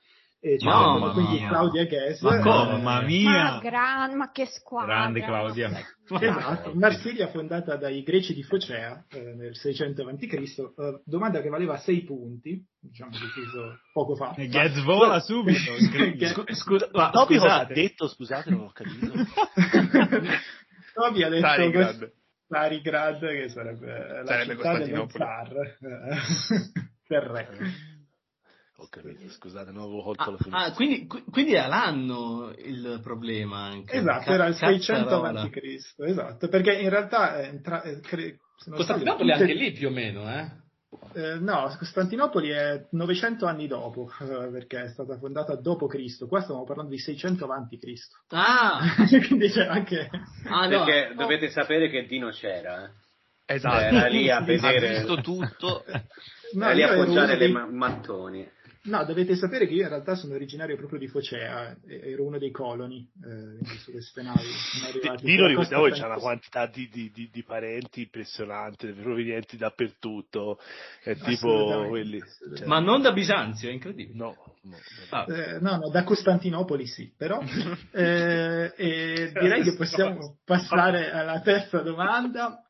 e c'è mamma quindi mia. Claudia Ghess. Ma come? Mamma mia! Ma, gran, ma che squadra! Grande Claudia. Esatto, Marsiglia fondata dai greci di Focea eh, nel 600 a.C. Uh, domanda che valeva 6 punti, diciamo deciso poco fa. E Ghez vola subito. Scusa, ma Toby cosa ha detto? Scusate, non ho capito. Toby ha detto Starigrad. Starigrad che sarebbe, sarebbe la città dello zar del re. Ho capito, scusate, non avevo colto ah, la fine. Ah, quindi, quindi è l'anno il problema anche. Esatto, era il 600 a.C. Esatto, perché in realtà... Eh, tra, eh, cre, Costantinopoli è anche lì più o meno, eh? Eh, no, Costantinopoli è 900 anni dopo, perché è stata fondata dopo Cristo. Qua stiamo parlando di 600 avanti Cristo. Ah! Quindi c'è anche... Ah, no. Perché dovete sapere che Dino c'era, eh. Esatto. Era lì a vedere... Ha visto tutto. no, era lì a appoggiare dei... le mattoni. No, dovete sapere che io in realtà sono originario proprio di Focea, ero uno dei coloni eh, su queste navi. Dino ricordiamo che c'è una quantità di, di, di, di, parenti impressionante, provenienti dappertutto, è tipo quelli. Cioè... Ma non da Bisanzio, è incredibile. No, no, ah. eh, no, no, da Costantinopoli sì, però eh, e direi che possiamo passare alla terza domanda.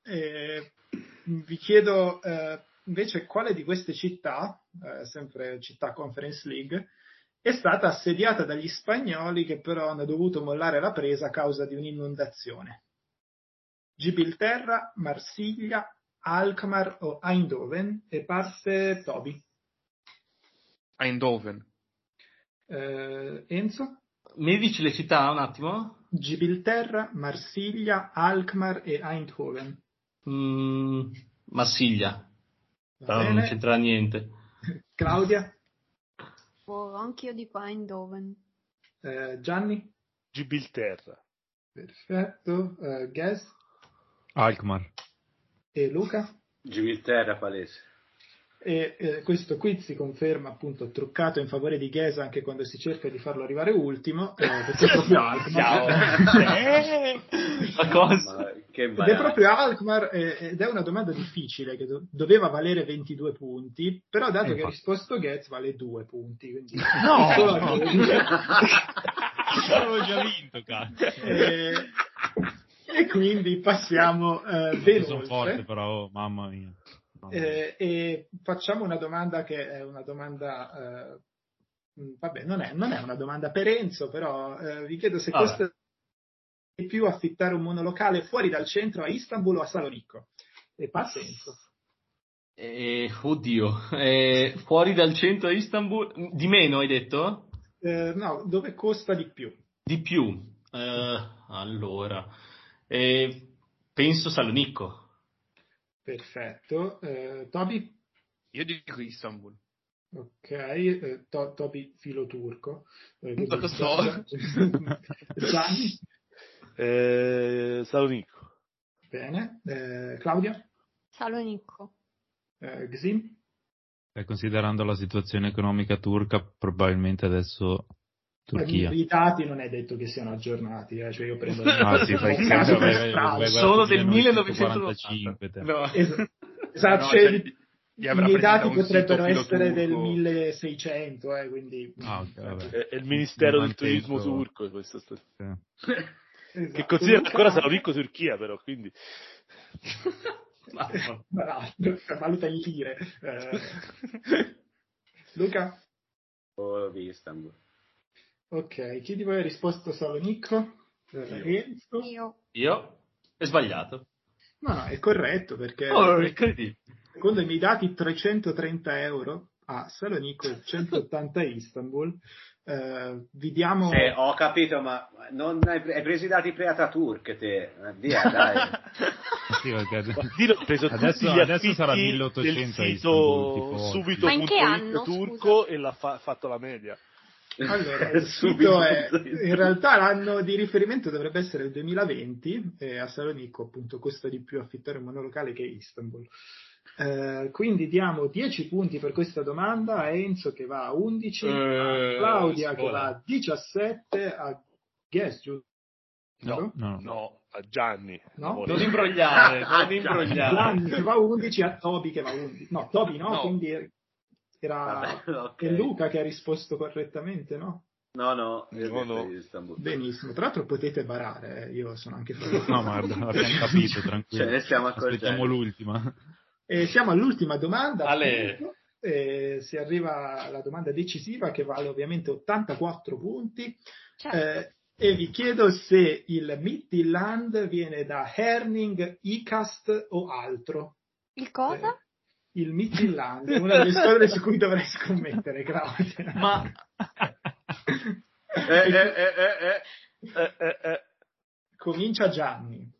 vi chiedo eh, invece quale di queste città, eh, sempre città Conference League, è stata assediata dagli spagnoli che però hanno dovuto mollare la presa a causa di un'inondazione. Gibilterra, Marsiglia, Alkmaar o Eindhoven e parte Toby. Eindhoven. Eh, Enzo? Mi dici le città un attimo? Gibilterra, Marsiglia, Alkmaar e Eindhoven. Mm, Marsiglia. No, non c'entra niente. Claudia? Oh, anch'io dico Eindhoven. Eh, Gianni? Gibilterra. Perfetto. Uh, Gas? Alkmaar. E Luca? Gibilterra palese. E eh, questo quiz si conferma appunto truccato in favore di Ghesa anche quando si cerca di farlo arrivare ultimo, eh, perché è proprio Alkmaar. eh, cosa? Ed è proprio Alkmaar ed è una domanda difficile che do- doveva valere 22 punti, però dato eh, che ha risposto Getz vale 2 punti. Quindi no! No. Avevo già vinto, cazzo. E, e quindi passiamo eh, ben Sono forte però, oh, mamma mia. Eh, e facciamo una domanda che è una domanda, eh, vabbè, non è, non è, una domanda per Enzo, però eh, vi chiedo se ah, costa di più affittare un monolocale fuori dal centro a Istanbul o a Salonicco. E passa Enzo. Eh, oddio, eh, fuori dal centro a Istanbul, di meno hai detto? Eh, no, dove costa di più? Di più, allora, penso Salonicco. Perfetto. Eh, Toby? Io dico Istanbul. Ok, eh, to- Toby filo turco. Eh, non lo so. Gianni? Eh, Salonico. Bene. Eh, Claudia? Salonico. Eh, Gzim? considerando la situazione economica turca, probabilmente adesso Turchia. I dati non è detto che siano aggiornati, eh? cioè io prendo ah, sì, fai caso solo del 1945. No. Esatto, no, cioè, i miei dati potrebbero essere turco. del 1600, eh, quindi... Ah, okay, è, è, il Ministero del Turismo turco questo sto... sì. esatto. che considera ancora Salonico Turchia però, quindi... Ma, valuta in lire. Eh. Luca? Oh, di Istanbul. Ok, chi di voi ha risposto Salonicco? Io. Io. Io? È sbagliato. No, no, è corretto perché oh, secondo i miei dati 330 euro a Salonicco e 180 a Istanbul. Eh, vi diamo... Eh, ho capito, ma non hai, hai preso i dati pre-Ataturk te. Via, dai. sì, preso adesso, adesso sarà 1800 a Istanbul, subito ma in che anno, turco scusa? e l'ha fa- fatto la media. Allora, il sito è, in realtà l'anno di riferimento dovrebbe essere il 2020 e a Salonicco appunto costa di più affittare un monolocale che Istanbul. Eh, quindi diamo 10 punti per questa domanda a Enzo che va a 11, eh, a Claudia scuola. che va a 17, a Guess, giusto? No, no, no, a Gianni. No? Non imbrogliare, non imbrogliare. Gianni che va a 11, a Toby che va a 11. No, Toby no, no. quindi era Vabbè, okay. Luca che ha risposto correttamente, no? No, no, no, no. Benissimo, tra l'altro potete barare, eh. io sono anche fuori. no, ma abbiamo capito, tranquillo. Ce ne stiamo Aspettiamo l'ultima. E siamo all'ultima domanda. Ale. E si arriva alla domanda decisiva che vale ovviamente 84 punti. Certo. Eh, e vi chiedo se il Midtjylland viene da Herning, Icast o altro. Il cosa? Eh, il Midtjylland, una delle squadre su cui dovrei scommettere, Claudia. Ma... Eh, eh, eh, Comincia Gianni.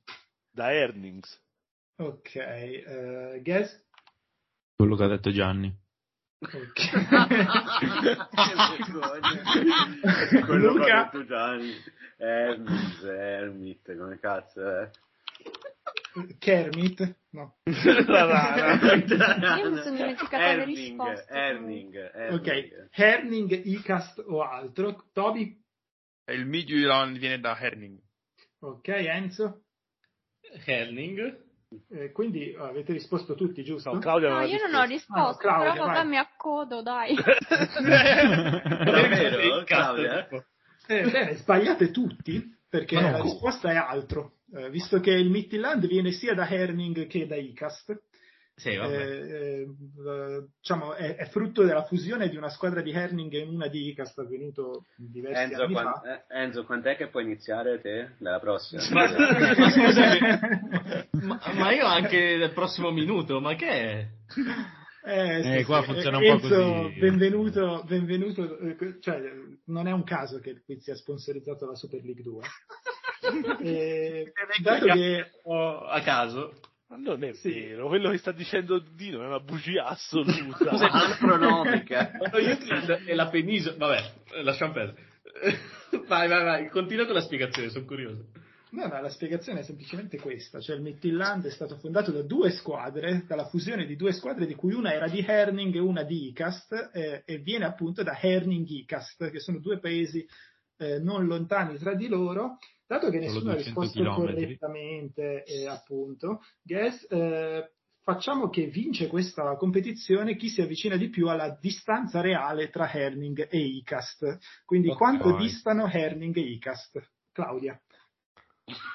Da Earnings. Ok, uh, guess? Quello che ha detto Gianni. Ok. Quello Luca? che ha detto Gianni. Hermit, Hermit, come cazzo è? Kermit? No. La rana. Io mi sono dimenticata le risposte. Erning, Erning. Ok, Herning, Icast o altro. Toby? Il Midtjylland viene da Herning. Ok, Enzo? Herning. Eh, quindi oh, avete risposto tutti, giusto? No, Claudia No, io non ho risposto. Ah, Claudia, però vabbè mi accodo, dai. Davvero, Claudia? Eh, bene, sbagliate tutti, perché la risposta è altro. Eh, visto che il Midtjylland viene sia da Herning che da Icast, Sì, vabbè. eh, eh, diciamo, è, è frutto della fusione di una squadra di Herning e una di Icast avvenuto diversi Enzo, anni quan- fa. eh, Enzo, quant'è che puoi iniziare te? Dalla prossima? Ma, ma scusami, ma, ma io anche nel prossimo minuto, ma che è? Eh, Eh, qua funziona un po' Enzo, così. benvenuto, benvenuto, eh, cioè, non è un caso che il quiz sia sponsorizzato dalla Super League 2. Eh, dato che a caso. Non è Sì. vero, quello che sta dicendo Dino è una bugia assoluta. Astronomica. Lo Jutland è la penisola. Vabbè, lasciamo perdere. Vai, vai, vai. Continua con la spiegazione, sono curioso. No, no, la spiegazione è semplicemente questa, cioè il Midtjylland è stato fondato da due squadre, dalla fusione di due squadre di cui una era di Herning e una di Icast, eh, e viene appunto da Herning-Icast, che sono due paesi eh, non lontani tra di loro, dato che nessuno ha 200 risposto chilometri. correttamente, eh, appunto, guess, eh, facciamo che vince questa competizione chi si avvicina di più alla distanza reale tra Herning e Icast, quindi Ok. quanto distano Herning e Icast? Claudia.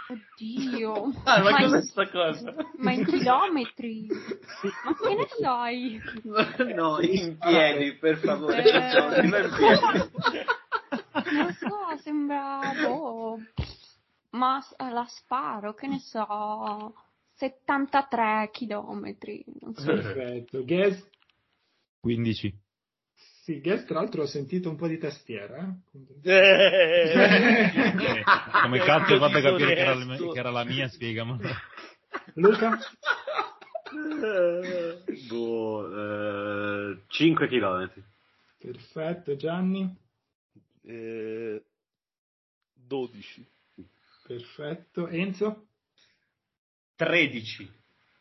Oddio. Ah, ma in- cos'è sta cosa? ma in chilometri? Ma che ne sai? No, in piedi, per favore. Eh, in piedi. non so, sembra boh. Ma s- la sparo, che ne so, 73 chilometri. Non so. Perfetto. Guess? 15. Sì, Guess tra l'altro ho sentito un po' di tastiera. eh. Eh, Come cazzo hai fatto a capire che era, la- che era la mia, spiegamelo. Luca? boh, 5 km. Perfetto. Gianni? Eh, 12. Perfetto. Enzo? 13.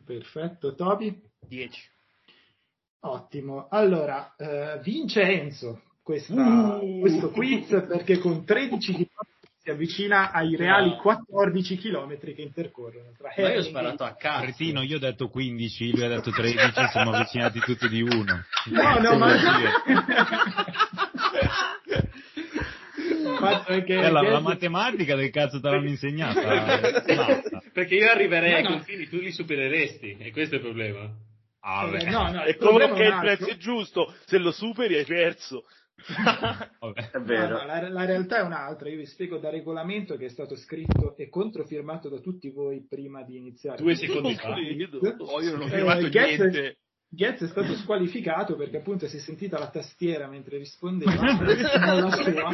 Perfetto. Toby? 10. Ottimo. Allora, eh, vince Enzo questa- Uh. questo quiz perché con 13 km si avvicina ai reali No. 14 km che intercorrono tra Ma io ho sparato a cazzo. Cretino, io ho detto 15, lui ha detto 13, siamo avvicinati tutti di uno. No, no, ma... Eh, la, la Guess- matematica del cazzo te l'hanno insegnata? Basta. Perché io arriverei No, ai no. confini, tu li supereresti, e questo è il problema. Ah, Eh, vabbè. no, no, E il è il un altro. prezzo è giusto, se lo superi hai perso. Vabbè. È vero. no, la, la realtà è un'altra, io vi spiego da regolamento che è stato scritto e controfirmato da tutti voi prima di iniziare. Due secondi fa. Oh, io non ho Eh, firmato Getz- niente. Getz è stato squalificato perché appunto si è sentita la tastiera mentre rispondeva sua,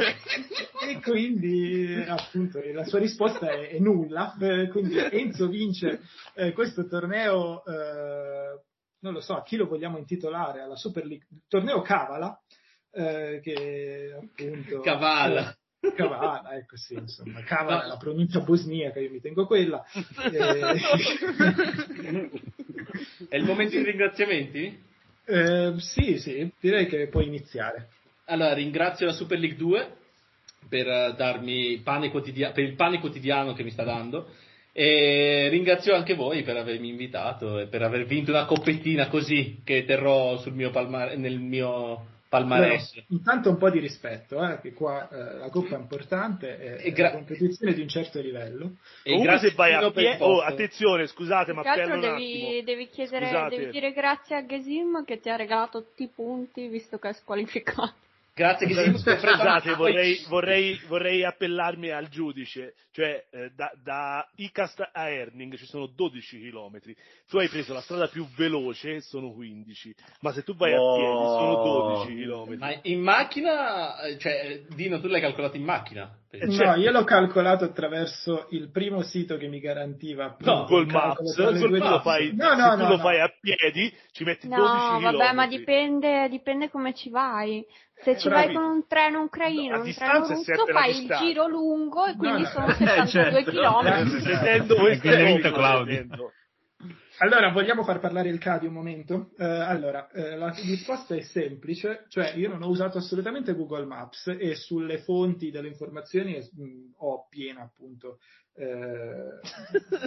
e quindi appunto la sua risposta è, è nulla Eh, quindi Enzo vince eh, questo torneo eh, non lo so a chi lo vogliamo intitolare alla Super League torneo Cavala eh, che appunto Cavala. eh, Cavala, ecco sì, insomma, Cavala è la pronuncia bosniaca, io mi tengo quella. Eh, È il momento di ringraziamenti? Eh, sì, sì, direi che puoi iniziare. Allora, ringrazio la Super League 2 per eh, darmi pane quotidia- per il pane quotidiano che mi sta dando e ringrazio anche voi per avermi invitato e per aver vinto una coppettina così che terrò sul mio palma- nel mio palmarès. Però, intanto un po' di rispetto, eh, che qua eh, la coppa è importante, è, E è gra- una competizione di un certo livello. E Comunque grazie se vai a per pie... Oh, attenzione, scusate, ma un devi, devi chiedere, Scusate. devi dire grazie a Gesim che ti ha regalato tutti i punti visto che è squalificato. Grazie che si Scusate, vorrei, vorrei, vorrei, appellarmi al giudice, cioè eh, da, da, Icast a Erning ci sono 12 km, tu hai preso la strada più veloce, sono 15, ma se tu vai oh. a piedi sono 12 km. Ma in macchina, cioè Dino tu l'hai calcolato in macchina? Eh, no, io l'ho calcolato attraverso il primo sito che mi garantiva no, col Maps, tu lo fai, no, no, no, lo fai a piedi ci metti no, 12 km. No, vabbè, ma dipende, dipende come ci vai. Se ci Bravi. vai con un treno ucraino, no, un treno russo, fai il giro lungo e quindi sono 72 certo. km. Allora, vogliamo far parlare il CADI un momento? Uh, allora, uh, la risposta è semplice, cioè io non ho usato assolutamente Google Maps e sulle fonti delle informazioni mh, mm, ho piena appunto eh,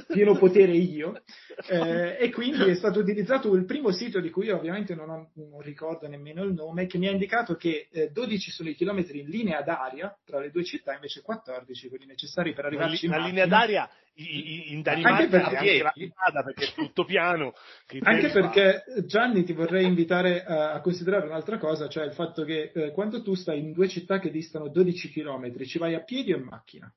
pieno potere io eh, e quindi è stato utilizzato il primo sito di cui io ovviamente non, ho, non ricordo nemmeno il nome che mi ha indicato che eh, 12 sono i chilometri in linea d'aria tra le due città invece 14 quelli necessari per arrivarci la, la linea d'aria in Danimarca perché, anche la strada perché è tutto piano anche perché Gianni ti vorrei invitare a, a, considerare un'altra cosa cioè il fatto che eh, quando tu stai in due città che distano 12 km ci vai a piedi o in macchina?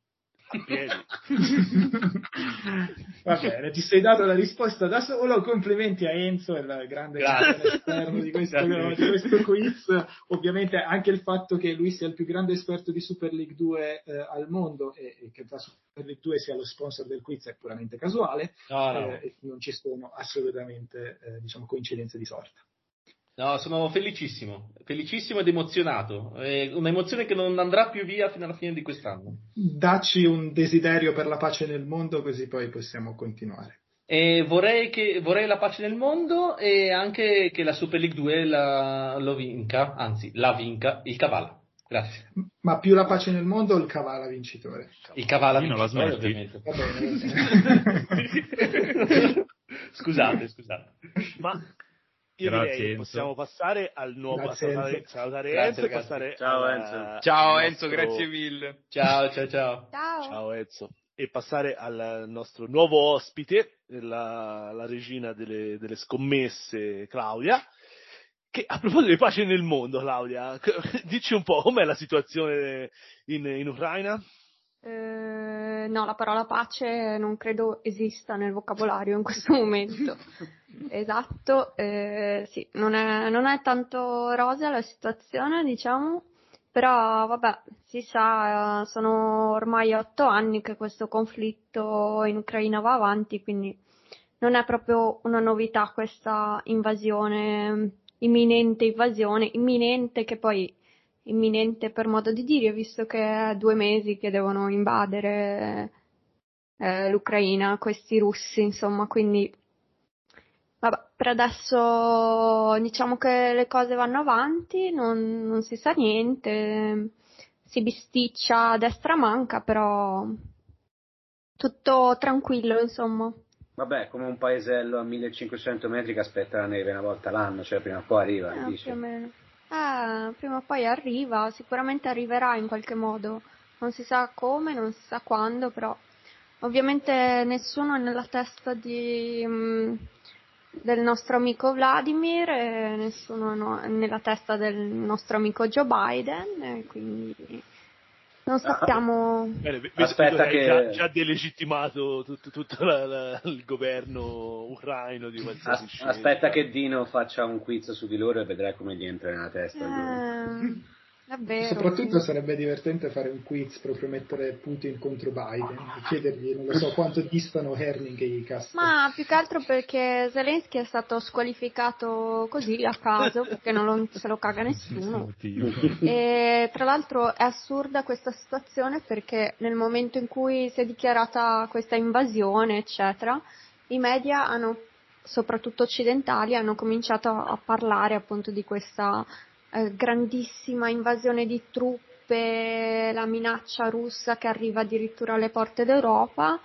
A piedi. Va bene, ti sei dato la risposta da solo. Complimenti a Enzo, il grande esperto di questo, di questo quiz. Ovviamente anche il fatto che lui sia il più grande esperto di Super League 2 eh, al mondo e, e, che la Super League 2 sia lo sponsor del quiz è puramente casuale. No, no. Eh, non ci sono assolutamente eh, diciamo, coincidenze di sorta. No, sono felicissimo, felicissimo ed emozionato. È un'emozione che non andrà più via fino alla fine di quest'anno. Dacci un desiderio per la pace nel mondo, così poi possiamo continuare. E vorrei, che, vorrei la pace nel mondo e anche che la Super League 2 la, lo vinca, anzi, la vinca il Cavala. Grazie. Ma più la pace nel mondo o il Cavala vincitore? Il Cavala vincitore, ovviamente. Va bene. scusate, scusate. Ma io Grazie, direi Enzo. possiamo passare al nuovo grazie, salutare, salutare grazie, Enzo passare ciao Enzo. Ciao Enzo nostro... grazie mille. Ciao ciao ciao. Ciao, ciao Enzo. E passare al nostro nuovo ospite la, la regina delle, delle, scommesse Claudia che a proposito di pace nel mondo Claudia dici un po' com'è la situazione in, in Ucraina eh, no, la parola pace non credo esista nel vocabolario in questo momento. esatto, eh, sì, non è, non è tanto rosa la situazione, diciamo, però vabbè, si sa, sono ormai otto anni che questo conflitto in Ucraina va avanti, quindi non è proprio una novità questa invasione, imminente invasione, imminente che poi imminente per modo di dire, visto che è due mesi che devono invadere eh, l'Ucraina, questi russi, insomma, quindi vabbè, per adesso diciamo che le cose vanno avanti, non, non si sa niente, si bisticcia a destra manca, però tutto tranquillo, insomma. Vabbè, come un paesello a 1500 metri che aspetta la neve una volta l'anno, cioè prima o poi arriva, eh. Più o meno. Eh, prima o poi arriva, sicuramente arriverà in qualche modo. Non si sa come, non si sa quando, però ovviamente nessuno è nella testa di, um, del nostro amico Vladimir, e nessuno no, è nella testa del nostro amico Joe Biden, quindi non sappiamo. Bene, Aspetta che già, già delegittimato tutto, tutto la, la, il governo ucraino di qualsiasi As- Aspetta che Dino faccia un quiz su di loro e vedrai come gli entra nella testa. Eh, Davvero, Soprattutto sì. sarebbe divertente fare un quiz, proprio mettere Putin contro Biden e chiedergli, non lo so, quanto distano Herning e i cast. Ma più che altro perché Zelensky è stato squalificato così a caso, perché non lo, se lo caga nessuno. e tra l'altro è assurda questa situazione perché nel momento in cui si è dichiarata questa invasione, eccetera, i media hanno soprattutto occidentali, hanno cominciato a parlare appunto di questa eh, grandissima invasione di truppe, la minaccia russa che arriva addirittura alle porte d'Europa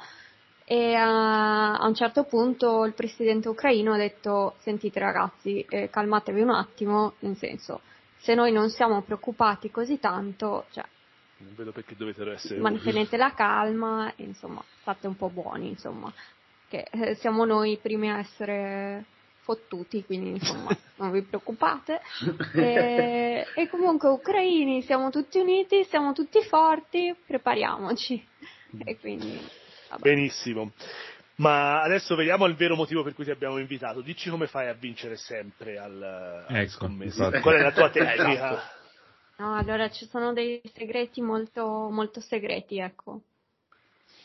e uh, a un certo punto il presidente ucraino ha detto sentite ragazzi eh, calmatevi un attimo, nel senso se noi non siamo preoccupati così tanto, cioè, non vedo perché dovete essere mantenete la calma e insomma state un po' buoni insomma che eh, siamo noi i primi a essere fottuti, quindi insomma non vi preoccupate. E, e, comunque ucraini, siamo tutti uniti, siamo tutti forti, prepariamoci. E quindi, Benissimo. Ma adesso vediamo il vero motivo per cui ti abbiamo invitato. Dici come fai a vincere sempre al, al ecco, Qual è la tua tecnica? No, allora ci sono dei segreti molto, molto segreti, ecco.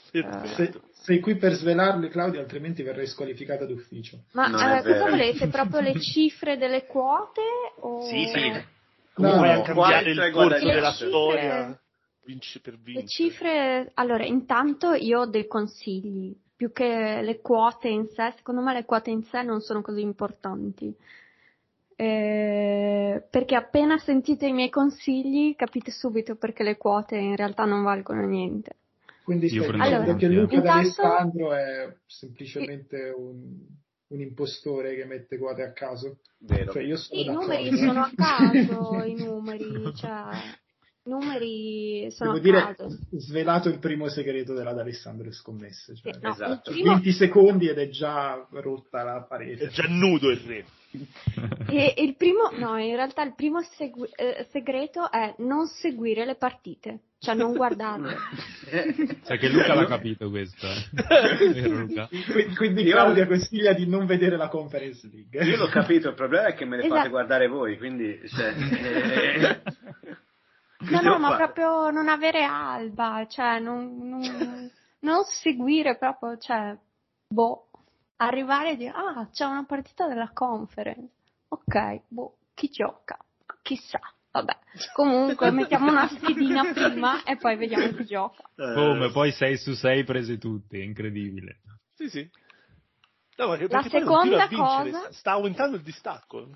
Se, sei qui per svelarli, Claudia, altrimenti verrei squalificata d'ufficio. Ma eh, cosa volete? Proprio le cifre delle quote? O... Sì, sì. No, Come no, cambiare il corso della cifre, storia? Vinci per vincere. Le cifre, allora, intanto io ho dei consigli. Più che le quote in sé, secondo me le quote in sé non sono così importanti. Eh, perché appena sentite i miei consigli capite subito perché le quote in realtà non valgono niente. Quindi stai allora, che Luca intanto... D'Alessandro è semplicemente un, un, impostore che mette quote a caso. Vero. Cioè, I numeri sono a caso, i numeri, cioè, numeri sono Devo a dire, svelato il primo segreto della D'Alessandro scommesse. Cioè, no, esatto. primo... 20 secondi ed è già rotta la parete. È già nudo il re. e, il primo, no, in realtà il primo segu- eh, segreto è non seguire le partite, cioè non guardarle. Sai che Luca l'ha capito questo. Eh. Quindi, Claudia consiglia di non vedere la Conference League. Io l'ho capito, il problema è che me le esatto. fate guardare voi, quindi... Cioè, eh... No, no, ma proprio non avere alba, cioè non, non, non seguire proprio, cioè, boh, arrivare e dire, ah, c'è una partita della conference. Ok, boh, chi gioca? Chissà. Vabbè, comunque mettiamo una schedina prima e poi vediamo chi gioca. Come, poi 6 su 6 prese tutte, incredibile. Sì, sì. No, perché, la seconda cosa... Sta aumentando il distacco.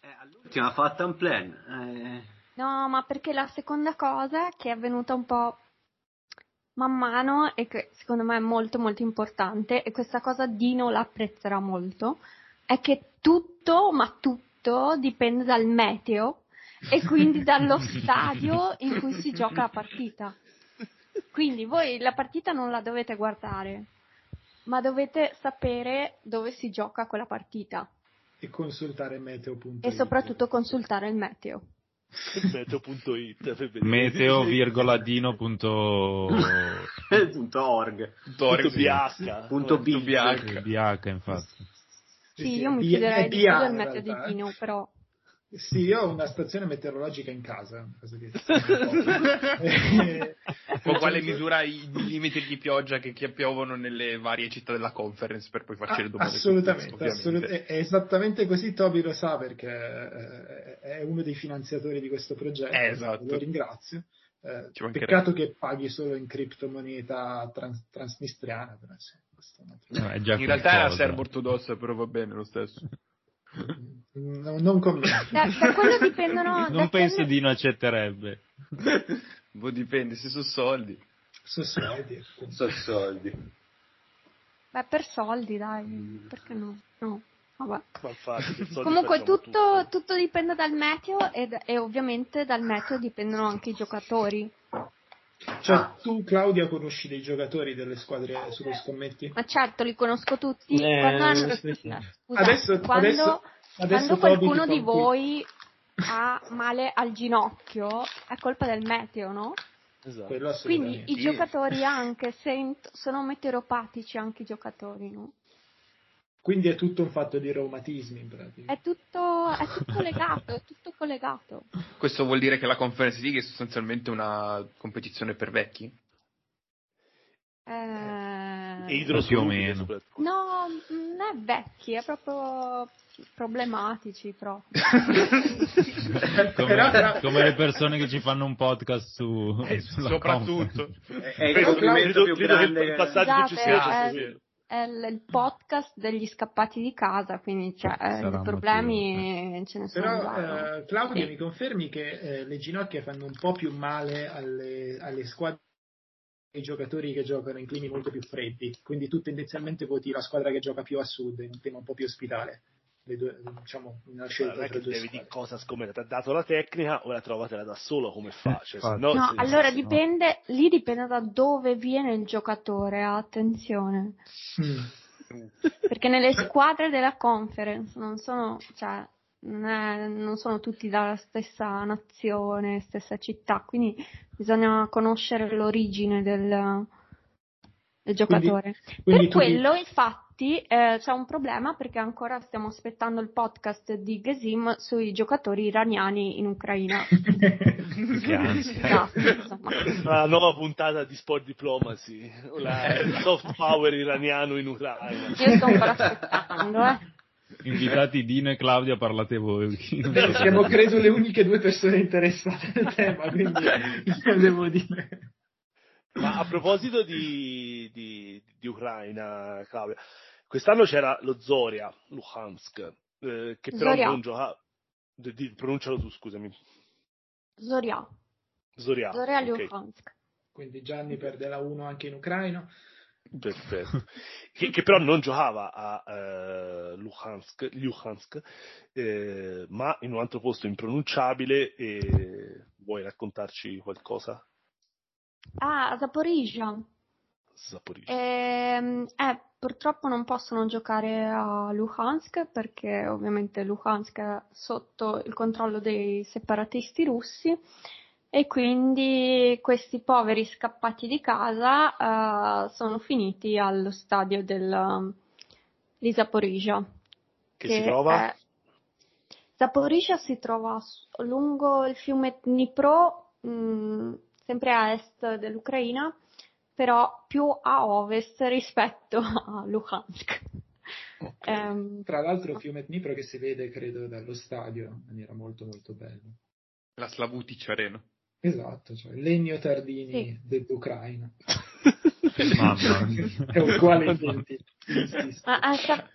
Eh, all'ultima ha fatto un plan. Eh... No, ma perché la seconda cosa che è avvenuta un po' man mano e che secondo me è molto molto importante e questa cosa Dino l'apprezzerà molto è che tutto, ma tutto dipende dal meteo e quindi dallo stadio in cui si gioca la partita. Quindi voi la partita non la dovete guardare, ma dovete sapere dove si gioca quella partita. E consultare meteo.it. E soprattutto consultare il meteo. Meteo.it Meteo virgola dino punto punto org punto BH infatti sì, io mi chiederei di più del meteo di Dino però sì, io ho una stazione meteorologica in casa. Con quale misura i millimetri di pioggia che, che, piovono nelle varie città della conference per poi farci ah, le domande. Assolutamente, assolut- è esattamente così. Toby lo sa perché eh, è uno dei finanziatori di questo progetto. Eh, esatto. Lo ringrazio. Eh, peccato che paghi solo in criptomoneta trans- transnistriana. Però, sì, no, in realtà era serbo ortodossa, però va bene lo stesso. No, non commento. Da, da quello dipendono. Non penso quello... di non accetterebbe. Boh, dipende, se sono soldi. Sono soldi. Sono soldi. Beh, per soldi, dai. Perché no? No. Vabbè. Comunque tutto, tutto, dipende dal meteo ed, e ovviamente dal meteo dipendono anche i giocatori. Cioè, ah. tu Claudia conosci dei giocatori delle squadre sullo scommetti? Ma certo, li conosco tutti. Eh, quando hanno... Scusa, adesso, quando, adesso, adesso quando qualcuno di voi ha male al ginocchio, è colpa del meteo, no? Esatto. Quindi i giocatori anche sent- sono meteoropatici anche i giocatori, no? Quindi è tutto un fatto di reumatismi in pratica. È tutto, è tutto legato, è tutto collegato. Questo vuol dire che la Conference League è sostanzialmente una competizione per vecchi? Eh... E più o meno. No, non è vecchi, è proprio problematici però. come, come, le persone che ci fanno un podcast su eh, soprattutto è il complimento più grande il passaggio successivo è il podcast degli scappati di casa, quindi cioè, eh, i problemi motivo. ce ne sono. Però eh, Claudia sì. mi confermi che eh, le ginocchia fanno un po' più male alle, alle squadre i giocatori che giocano in climi molto più freddi, quindi tu tendenzialmente voti la squadra che gioca più a sud, in un tema un po' più ospitale le due, diciamo, una scelta allora, tra due devi dire cosa scommettere, ti ha dato la tecnica, ora trovatela da solo come fa. Cioè, no, no allora dipende, lì dipende da dove viene il giocatore, attenzione. Mm. Perché nelle squadre della conference non sono, cioè, non, è, non, sono tutti dalla stessa nazione, stessa città, quindi bisogna conoscere l'origine del, del giocatore. Quindi, quindi per quello, dici... infatti, eh, c'è un problema perché ancora stiamo aspettando il podcast di Gesim sui giocatori iraniani in Ucraina. Esatto, La nuova puntata di Sport Diplomacy, il soft power iraniano in Ucraina. Io sto ancora aspettando, eh. Invitati Dino e Claudia, parlate voi. Siamo credo le uniche due persone interessate al tema, quindi devo dire. Ma a proposito di, di, di Ucraina, Claudia, quest'anno c'era lo Zoria, Luhansk, eh, che però Zoria. non giocava. pronuncialo tu, scusami. Zoria. Zoria, Zoria okay. Luhansk. Quindi Gianni perde la 1 anche in ucraino. Perfetto. che, che, però non giocava a uh, Luhansk, Luhansk eh, ma in un altro posto impronunciabile. E... Vuoi raccontarci qualcosa? Ah, Zaporizia. Zaporizia. Eh, eh, purtroppo non possono giocare a Luhansk perché ovviamente Luhansk è sotto il controllo dei separatisti russi e quindi questi poveri scappati di casa uh, sono finiti allo stadio del, di Zaporizia. Che, che si trova? È... Zaporizia si trova lungo il fiume Dnipro, mh, mm, sempre a est dell'Ucraina, però più a ovest rispetto a Luhansk. Okay. Um, Tra l'altro il fiume Dnipro che si vede, credo, dallo stadio in maniera molto molto bella. La Slavutic Arena. Esatto, cioè Legno Tardini sì. dell'Ucraina. Mamma È uguale identico. Ma,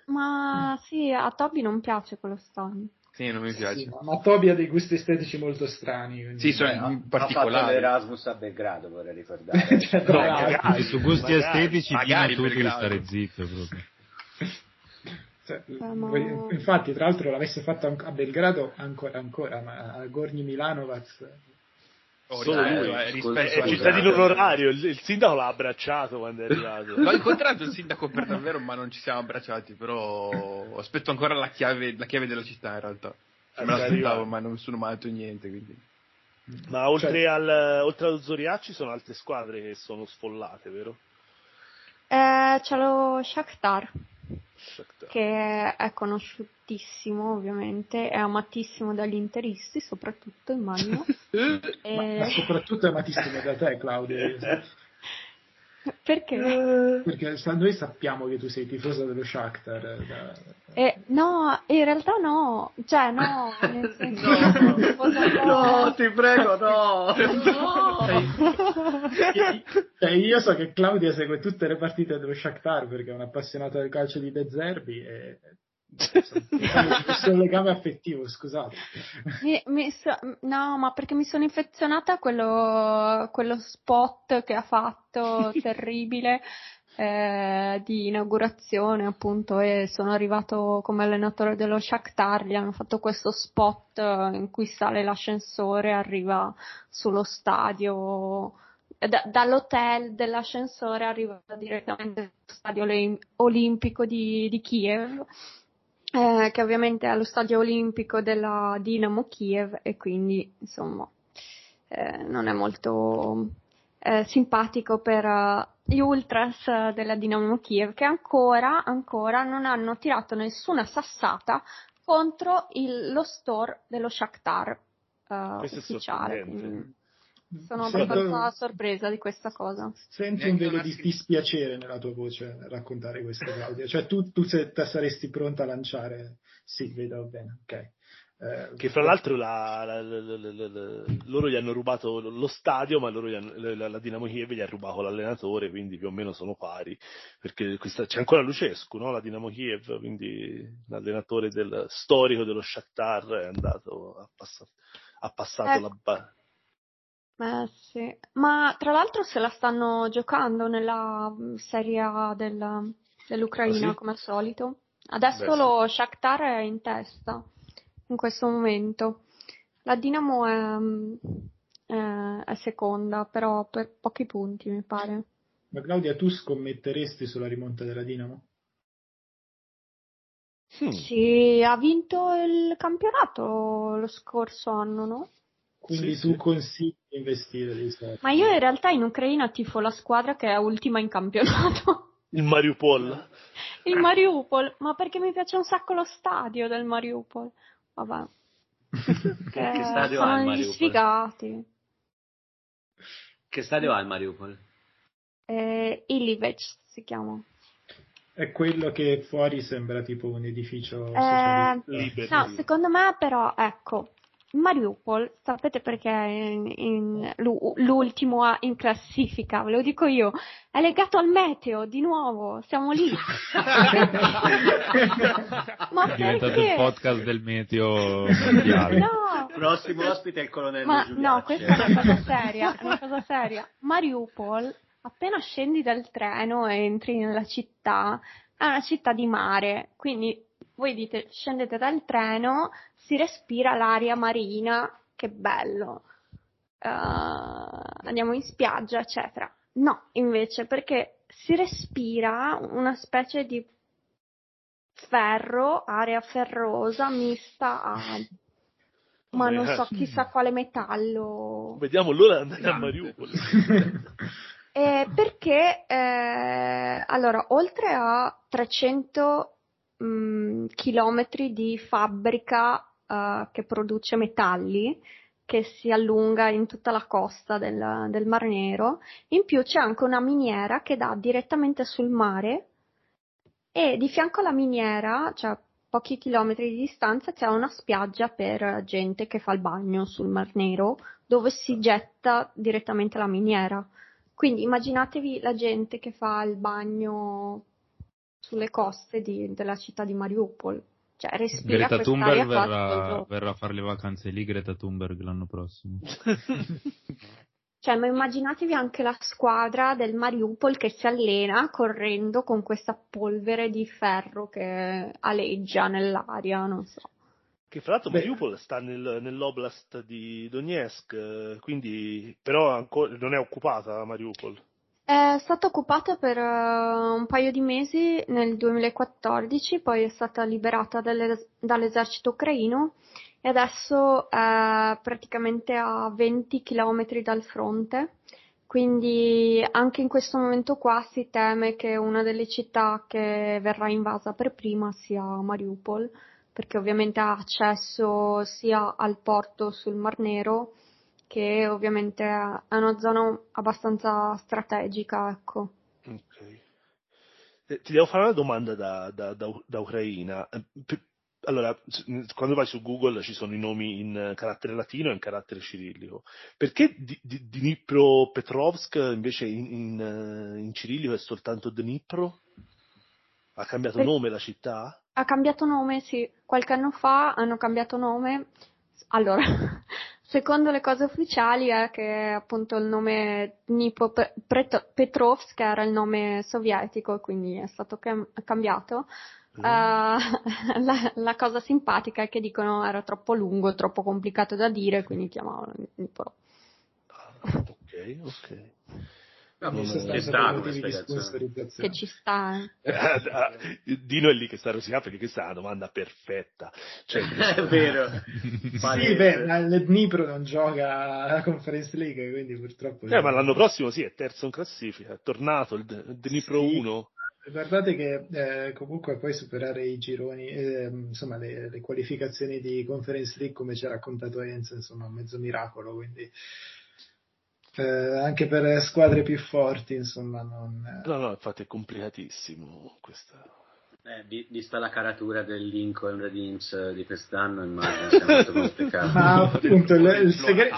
ma, sì, a Toby non piace quello stadio. Sì, non mi piace. Sì, ma, ma Toby ha dei gusti estetici molto strani. Quindi... Sì, sono Beh, in particolare. Ha fatto l'Erasmus a Belgrado, vorrei ricordare. cioè, no, magari, su gusti magari, estetici magari tu devi stare zitto proprio. Cioè, ma... Infatti, tra l'altro, l'avesse fatto a Belgrado ancora ancora, ma a Gorni Milanovac Oh, Solo dai, lui, eh, rispetto è cittadino onorario, il, il, sindaco l'ha abbracciato quando è arrivato. L'ho incontrato il sindaco per davvero, ma non ci siamo abbracciati, però aspetto ancora la chiave, la chiave della città in realtà. Me l'aspettavo, ma non sono mai detto niente, quindi. Ma oltre, cioè... al, oltre allo Zoria ci sono altre squadre che sono sfollate, vero? Eh, c'è lo Shakhtar. Che è conosciutissimo ovviamente, è amatissimo dagli interisti soprattutto immagino. e... ma, ma, soprattutto è amatissimo da te Claudia. Perché? Perché noi sappiamo che tu sei tifosa dello Shakhtar. Eh, da... Eh, no, in realtà no, cioè no, nel senso no, no, ti prego, no. no. Cioè, io so che Claudia segue tutte le partite dello Shakhtar perché è un'appassionata del calcio di De Zerbi e questo un legame affettivo, scusate. So, no, ma perché mi sono infezionata a quello, quello spot che ha fatto terribile eh, di inaugurazione, appunto, e sono arrivato come allenatore dello Shakhtar, gli hanno fatto questo spot in cui sale l'ascensore, arriva sullo stadio. Da, dall'hotel dell'ascensore arriva direttamente allo stadio olimpico di, di Kiev eh, che ovviamente è allo stadio olimpico della Dinamo Kiev e quindi insomma eh, non è molto eh, simpatico per uh, gli ultras della Dinamo Kiev che ancora, ancora non hanno tirato nessuna sassata contro il, lo store dello Shakhtar uh, ufficiale. Sono Sento... abbastanza sorpresa di questa cosa. Senti un velo di dispiacere nella tua voce nel raccontare questo, Claudia. Cioè, tu, tu se, saresti pronta a lanciare. Sì, vedo bene, ok. Eh, che fra l'altro la, la, la, loro gli hanno rubato lo stadio, ma hanno, la, Dinamo Kiev gli ha rubato l'allenatore, quindi più o meno sono pari. Perché questa, c'è ancora Lucescu, no? la Dinamo Kiev, quindi l'allenatore del, storico dello Shakhtar è andato, ha passato, ha passato eh. la, eh sì, ma tra l'altro se la stanno giocando nella mm, Serie A del, dell'Ucraina ah, sì? come al solito. Adesso Beh, lo sì. Shakhtar è in testa in questo momento. La Dinamo è, mm, è, è, seconda, però per pochi punti mi pare. Ma Claudia, tu scommetteresti sulla rimonta della Dinamo? Hmm. Sì, ha vinto il campionato lo scorso anno, no? Quindi sì, tu sì. consigli di investire soldi. Ma io in realtà in Ucraina tifo la squadra che è ultima in campionato. Il Mariupol. Il Mariupol, ma perché mi piace un sacco lo stadio del Mariupol. Vabbè. che, che stadio ha il Mariupol? sfigati. Che stadio ha il Mariupol? Eh, Ilivec si chiama. È quello che fuori sembra tipo un edificio eh, No, secondo me però, ecco, Mariupol, sapete perché in, in, l'ultimo in classifica, ve lo dico io, è legato al meteo, di nuovo, siamo lì. Ma è diventato il podcast del meteo mondiale. No. Prossimo ospite è il colonnello Ma Giuliacci. no, questa è una cosa seria, è una cosa seria. Mariupol, appena scendi dal treno e entri nella città, è una città di mare, quindi voi dite scendete dal treno, si respira l'aria marina, che bello, uh, andiamo in spiaggia, eccetera. No, invece, perché si respira una specie di ferro, area ferrosa mista a ma non so chissà quale metallo. Vediamo l'ora di andare a Mariupol. eh, perché eh, allora, oltre a 300 mh, chilometri di fabbrica uh, che produce metalli che si allunga in tutta la costa del, del Mar Nero. In più c'è anche una miniera che dà direttamente sul mare e di fianco alla miniera, cioè pochi chilometri di distanza, c'è una spiaggia per gente che fa il bagno sul Mar Nero dove si getta direttamente la miniera. Quindi immaginatevi la gente che fa il bagno sulle coste di, della città di Mariupol. Cioè, respira Greta Thunberg verrà, verrà, a fare le vacanze lì, Greta Thunberg l'anno prossimo. cioè, ma immaginatevi anche la squadra del Mariupol che si allena correndo con questa polvere di ferro che aleggia nell'aria, non so. Che fra l'altro Beh. Mariupol sta nel, nell'oblast di Donetsk, quindi però ancora, non è occupata Mariupol. È stata occupata per uh, un paio di mesi nel 2014, poi è stata liberata dalle, dall'esercito ucraino e adesso è praticamente a 20 km dal fronte. Quindi anche in questo momento qua si teme che una delle città che verrà invasa per prima sia Mariupol, perché ovviamente ha accesso sia al porto sul Mar Nero che ovviamente è una zona abbastanza strategica, ecco. Ok. Eh, ti devo fare una domanda da, da, da, da Ucraina. Eh, allora, quando vai su Google ci sono i nomi in carattere latino e in carattere cirillico. Perché Dnipro Petrovsk invece in, in, eh, in, cirillico è soltanto Dnipro? Ha cambiato Beh, nome la città? Ha cambiato nome, sì. Qualche anno fa hanno cambiato nome. Allora, Secondo le cose ufficiali è che appunto il nome Dnipro Petrovsk era il nome sovietico, quindi è stato cam- cambiato. Mm. Uh, la, la, cosa simpatica è che dicono era troppo lungo, troppo complicato da dire, quindi chiamavano Dnipro. Ah, ok, ok. No, non che spiegazione. Ci sta. Eh. Dino è lì che sta rosicando perché questa è una domanda perfetta. Cioè, è vero. sì, beh, il Dnipro non gioca alla Conference League, quindi purtroppo... Eh, ma l'anno prossimo sì, è terzo in classifica, è tornato il Dnipro sì. 1. Guardate che eh, comunque poi superare i gironi, eh, insomma le, le, qualificazioni di Conference League come ci ha raccontato Enzo, insomma un mezzo miracolo, quindi eh, anche per squadre più forti, insomma. Non... No, no, infatti è complicatissimo questa. Eh, vista la caratura del Lincoln Redins di quest'anno, immagino sia molto complicato. Ma appunto il, il segreto.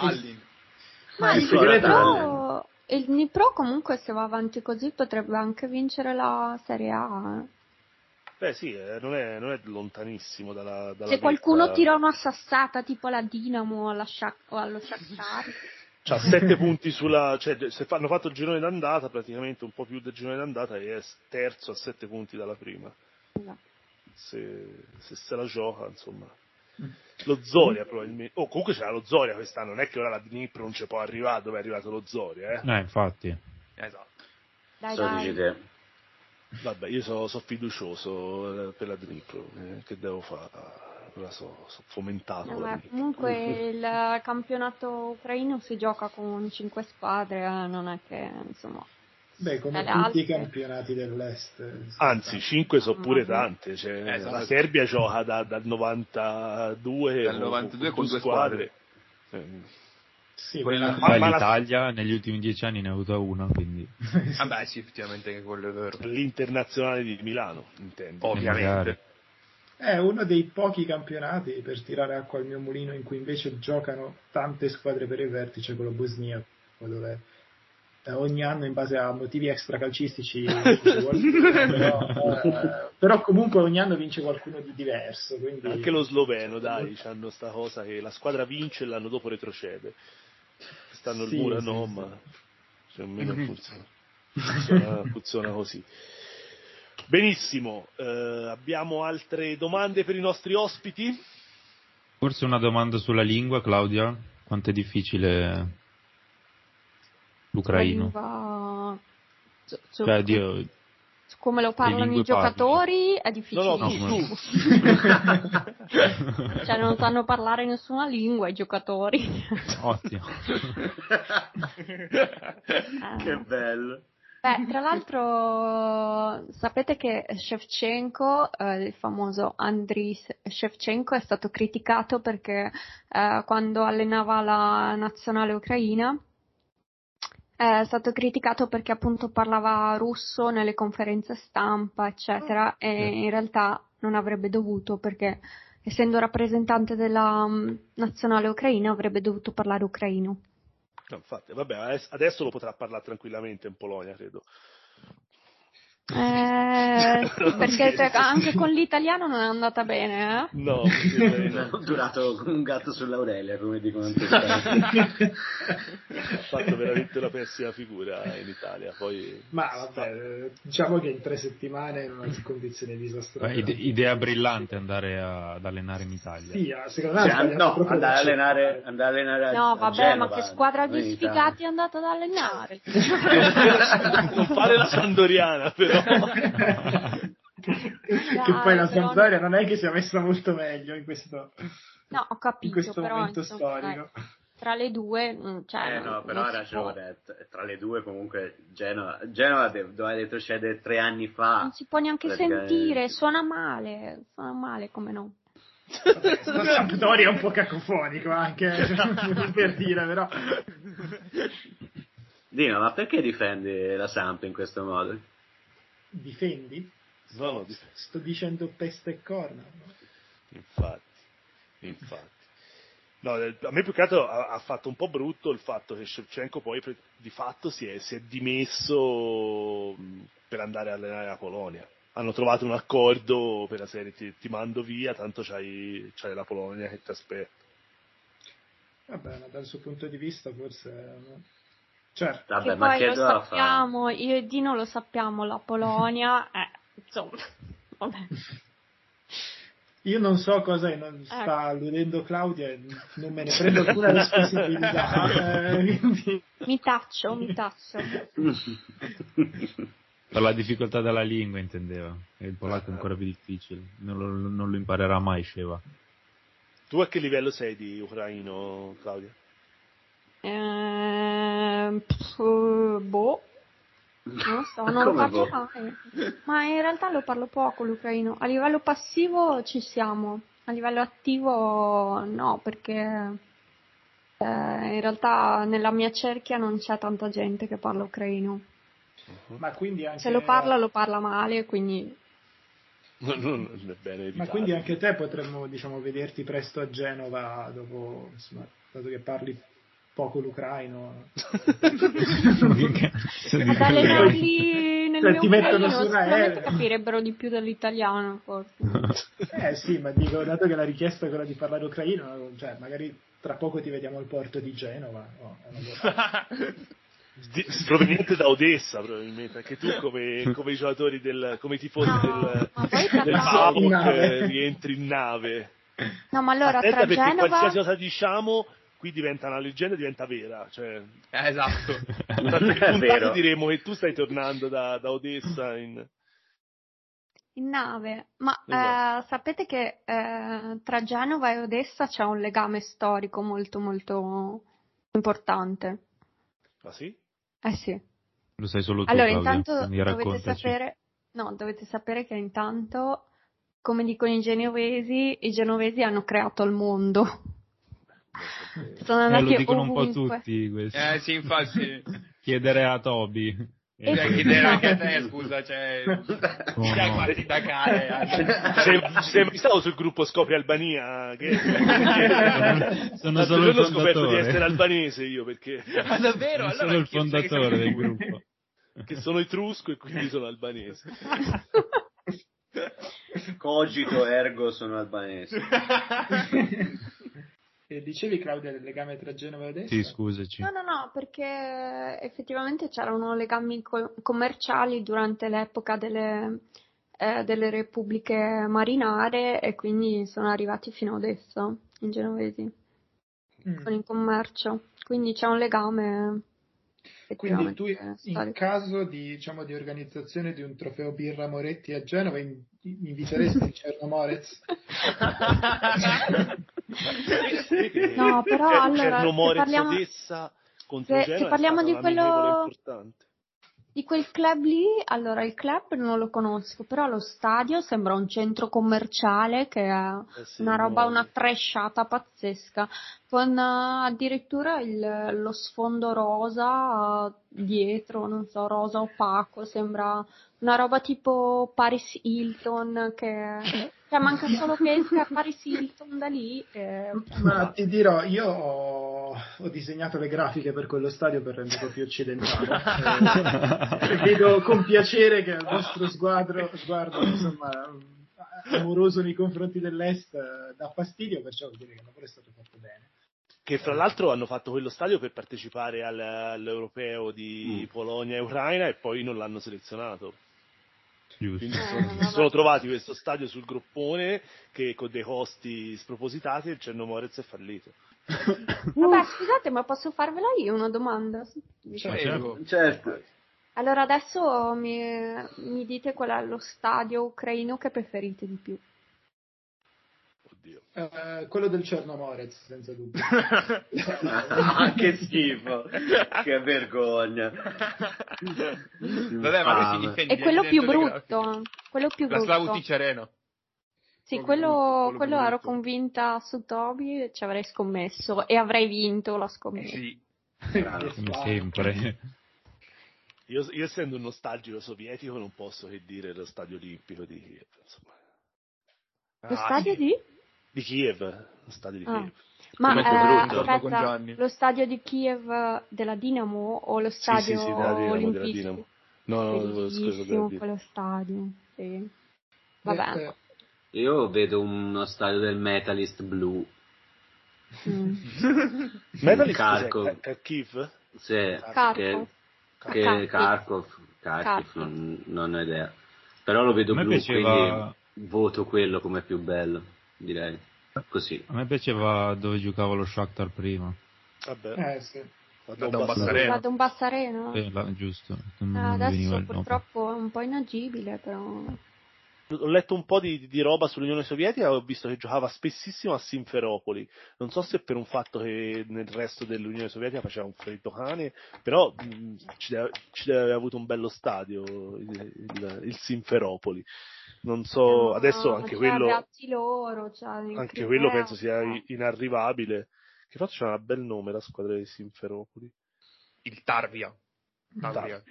Ma il segreto. Il Nipro comunque se va avanti così potrebbe anche vincere la Serie A. Eh. Beh sì, eh, non, è, non, è, lontanissimo dalla, dalla Se qualcuno tira una sassata tipo la Dinamo alla Shac- o allo Shakhtar C'ha 7 punti sulla, cioè se hanno fatto il girone d'andata, praticamente un po' più del girone d'andata e è terzo a 7 punti dalla prima. No. Se, se, se la gioca, insomma. Lo Zoria probabilmente. Oh, comunque c'era lo Zoria quest'anno, non è che ora la Dnipro non ci può arrivare dove è arrivato lo Zoria, eh. Eh, infatti. Esatto. Dai, dai. Vabbè, io sono so fiducioso per la Dnipro, eh, che devo fare? La so, so fomentato. No, comunque il campionato ucraino si gioca con cinque squadre, eh, non è che insomma. Beh, come tutti altre. i campionati dell'Est. Anzi, 5 sono pure tante. Cioè, esatto. La Serbia gioca da, dal 92, dal 92 con, con due squadre. squadre. Eh, sì, quella... ma, ma l'Italia la... negli ultimi dieci anni ne ha avuta una, quindi... Vabbè, sì, effettivamente che quello è vero. L'internazionale di Milano, intendo. Ovviamente. È uno dei pochi campionati, per tirare acqua al mio mulino, in cui invece giocano tante squadre per il vertice, quello bosniaco, dove ogni anno in base a motivi extracalcistici però, eh, però comunque ogni anno vince qualcuno di diverso. Quindi... Anche lo sloveno, dai, hanno sta cosa che la squadra vince e l'anno dopo retrocede stanno sì, il muro, sì, no, sì. ma cioè, almeno funziona. funziona, funziona così. Benissimo, eh, abbiamo altre domande per i nostri ospiti? Forse una domanda sulla lingua, Claudia? Quanto è difficile l'ucraino? Lingua... Cioè, Dio, come lo parlano i giocatori è difficile. No, no, tu. cioè non sanno parlare nessuna lingua i giocatori. Ottimo. che bello. Beh, tra l'altro sapete che Shevchenko, eh, il famoso Andriy Shevchenko, è stato criticato perché eh, quando allenava la nazionale ucraina è stato criticato perché appunto parlava russo nelle conferenze stampa, eccetera, e in realtà non avrebbe dovuto perché essendo rappresentante della um, nazionale ucraina avrebbe dovuto parlare ucraino. Infatti, vabbè, adesso lo potrà parlare tranquillamente in Polonia, credo. Eh, perché cioè, anche con l'italiano non è andata bene, eh? No, ho durato come un gatto sull'aurelia, come dicono Ha fatto veramente una pessima figura in Italia. Poi... Ma vabbè, diciamo che in tre settimane è condizioni disastrose. Ide- idea brillante andare a, ad allenare in Italia. Sì, secondo me cioè, no, andare a allenare, andare a allenare No, vabbè, Genova, ma che squadra di sfigati è andato ad allenare? non fare la Sandoriana, però che poi la Sampdoria non è che sia messa molto meglio in questo, no, ho capito, in questo però, momento insomma, storico. Dai, tra le due, mm, cioè, eh no, però ha ragione. Tra le due, comunque, Genova, Genova doveva retrocedere tre anni fa. Non si può neanche sentire, suona male, suona male come no. Vabbè, Sampdoria è un po' cacofonico anche per dire, però. Dino, ma perché difendi la Samp in questo modo? Difendi? No, no, dif- sto dicendo peste e corna. No? Infatti, infatti. No, a me più che altro ha, ha, fatto un po' brutto il fatto che Shevchenko poi di fatto si è, si è dimesso per andare a allenare la Polonia. Hanno trovato un accordo per la serie ti, ti mando via, tanto c'hai, c'hai, la Polonia che ti aspetta. Vabbè, ma dal suo punto di vista forse Certo. Vabbè, che ma poi che lo sappiamo, io e Dino lo sappiamo, la Polonia, eh, insomma, vabbè. Io non so cosa non sta ecco. alludendo Claudia non me ne prendo alcuna responsabilità. eh, quindi... Mi taccio, mi taccio. Per la difficoltà della lingua intendeva, il polacco è ancora più difficile, non lo, non lo imparerà mai Sheva. Tu a che livello sei di ucraino, Claudia? Eh, pff, boh. Non so, non lo parlo boh? mai. Ma in realtà lo parlo poco l'ucraino. A livello passivo ci siamo, a livello attivo no, perché eh, in realtà nella mia cerchia non c'è tanta gente che parla ucraino. Uh-huh. Ma quindi anche... Se lo parla, lo parla male, quindi... No, no, bene Ma quindi anche te potremmo, diciamo, vederti presto a Genova dopo, insomma, dato che parli poco l'ucraino. Ad allenarli nel cioè, mio ti mettono su capirebbero di più dell'italiano forse. eh sì, ma dico, dato che la richiesta è quella di parlare ucraino, cioè magari tra poco ti vediamo al porto di Genova. No, proveniente da Odessa probabilmente anche tu come, come i giocatori del come i tifosi no, del, del PAOK rientri in nave no ma allora Attenta tra perché Genova qualsiasi cosa diciamo qui diventa una leggenda e diventa vera. Cioè, eh, esatto. Vero. diremo che tu stai tornando da, da Odessa in... In nave, ma esatto. eh, sapete che eh, tra Genova e Odessa c'è un legame storico molto molto importante. Ah sì? Eh sì. Lo sai solo tu, Allora, Claudia, intanto dovete sapere, no, dovete sapere che intanto, come dicono i genovesi, i genovesi hanno creato il mondo. Sono andati eh, lo dicono ovunque. un po' tutti questi. Eh sì, infatti. Chiedere a Toby. E eh, chiedere anche a te, scusa, cioè, oh, no. di Dakar. Sei, sei mai stato sul gruppo Scopri Albania? Che... sono solo il ho scoperto di essere albanese io, perché... Ma davvero? Sono allora, il fondatore del gruppo. Che sono etrusco e quindi sono albanese. Cogito ergo sono albanese. E dicevi Claudia del legame tra Genova e Odessa? Sì, scusaci. No, no, no, perché effettivamente c'erano legami co- commerciali durante l'epoca delle, eh, delle repubbliche marinare e quindi sono arrivati fino a Odessa, i genovesi, mm. con il commercio. Quindi c'è un legame quindi tu in caso di, diciamo, di, organizzazione di un trofeo birra Moretti a Genova in, inviteresti Cernomorez? no, però allora se parliamo, se, se parliamo di quello di quel club lì, allora il club non lo conosco, però lo stadio sembra un centro commerciale che è eh sì, una roba, no. una tresciata pazzesca, con uh, addirittura il, lo sfondo rosa uh, dietro, non so, rosa opaco, sembra una roba tipo Paris Hilton che cioè, manca solo che esca Paris Hilton da lì. E... Ma ti dirò, io ho, ho, disegnato le grafiche per quello stadio per renderlo più occidentale. e, vedo con piacere che il vostro sguardo, sguardo insomma, amoroso nei confronti dell'Est dà fastidio, perciò vuol dire che il lavoro è stato fatto bene che fra l'altro hanno fatto quello stadio per partecipare al, all'europeo di mm. Polonia e Ucraina e poi non l'hanno selezionato. Quindi eh, sono, si sono trovati questo stadio sul groppone che con dei costi spropositati il Cernomorez è fallito. Vabbè, scusate, ma posso farvela io una domanda? Certo. certo. Allora adesso mi, mi dite qual è lo stadio ucraino che preferite di più. Uh, quello del Cernomorez, senza dubbio. ah, che schifo, che vergogna. Vabbè, ma si difende. È quello più brutto, quello più La brutto. Slavuti Cereno. Sì, quello, quello, quello ero convinta su Toby, ci avrei scommesso e avrei vinto la scommessa. Eh sì. Come sempre. Io, io, essendo un nostalgico sovietico non posso che dire lo stadio olimpico di Kiev. Insomma. Lo ah, stadio di? Di Kiev, lo stadio di ah. Kiev. Ma eh, aspetta, lo stadio di Kiev della Dinamo o lo stadio sì, sì, sì, della Dinamo, della Dinamo. No, no, scusa, della quello stadio, sì. Vabbè. Eh, io vedo uno stadio del Metalist blu. Mm. Metalist Kharkov. Kharkiv? Sì, Kharkov. Che, che Kharkov, Kharkov, non, non ho idea. Però lo vedo blu, piaceva... quindi voto quello come più bello direi. Così. A me piaceva dove giocava lo Shakhtar prima. Vabbè. Eh sì. Da Don Bassareno. Don Bassareno. Eh, là, giusto. Eh, adesso purtroppo è un po' inagibile, però ho letto un po' di, di, roba sull'Unione Sovietica e ho visto che giocava spessissimo a Simferopoli. Non so se per un fatto che nel resto dell'Unione Sovietica faceva un freddo cane, però mh, ci, deve, ci, deve, aver avuto un bello stadio il, il, il Simferopoli. Non so, adesso anche quello. Loro, anche quello penso sia inarrivabile. Che fatto c'ha un bel nome la squadra di Simferopoli. Il Tarvia. Tarvia.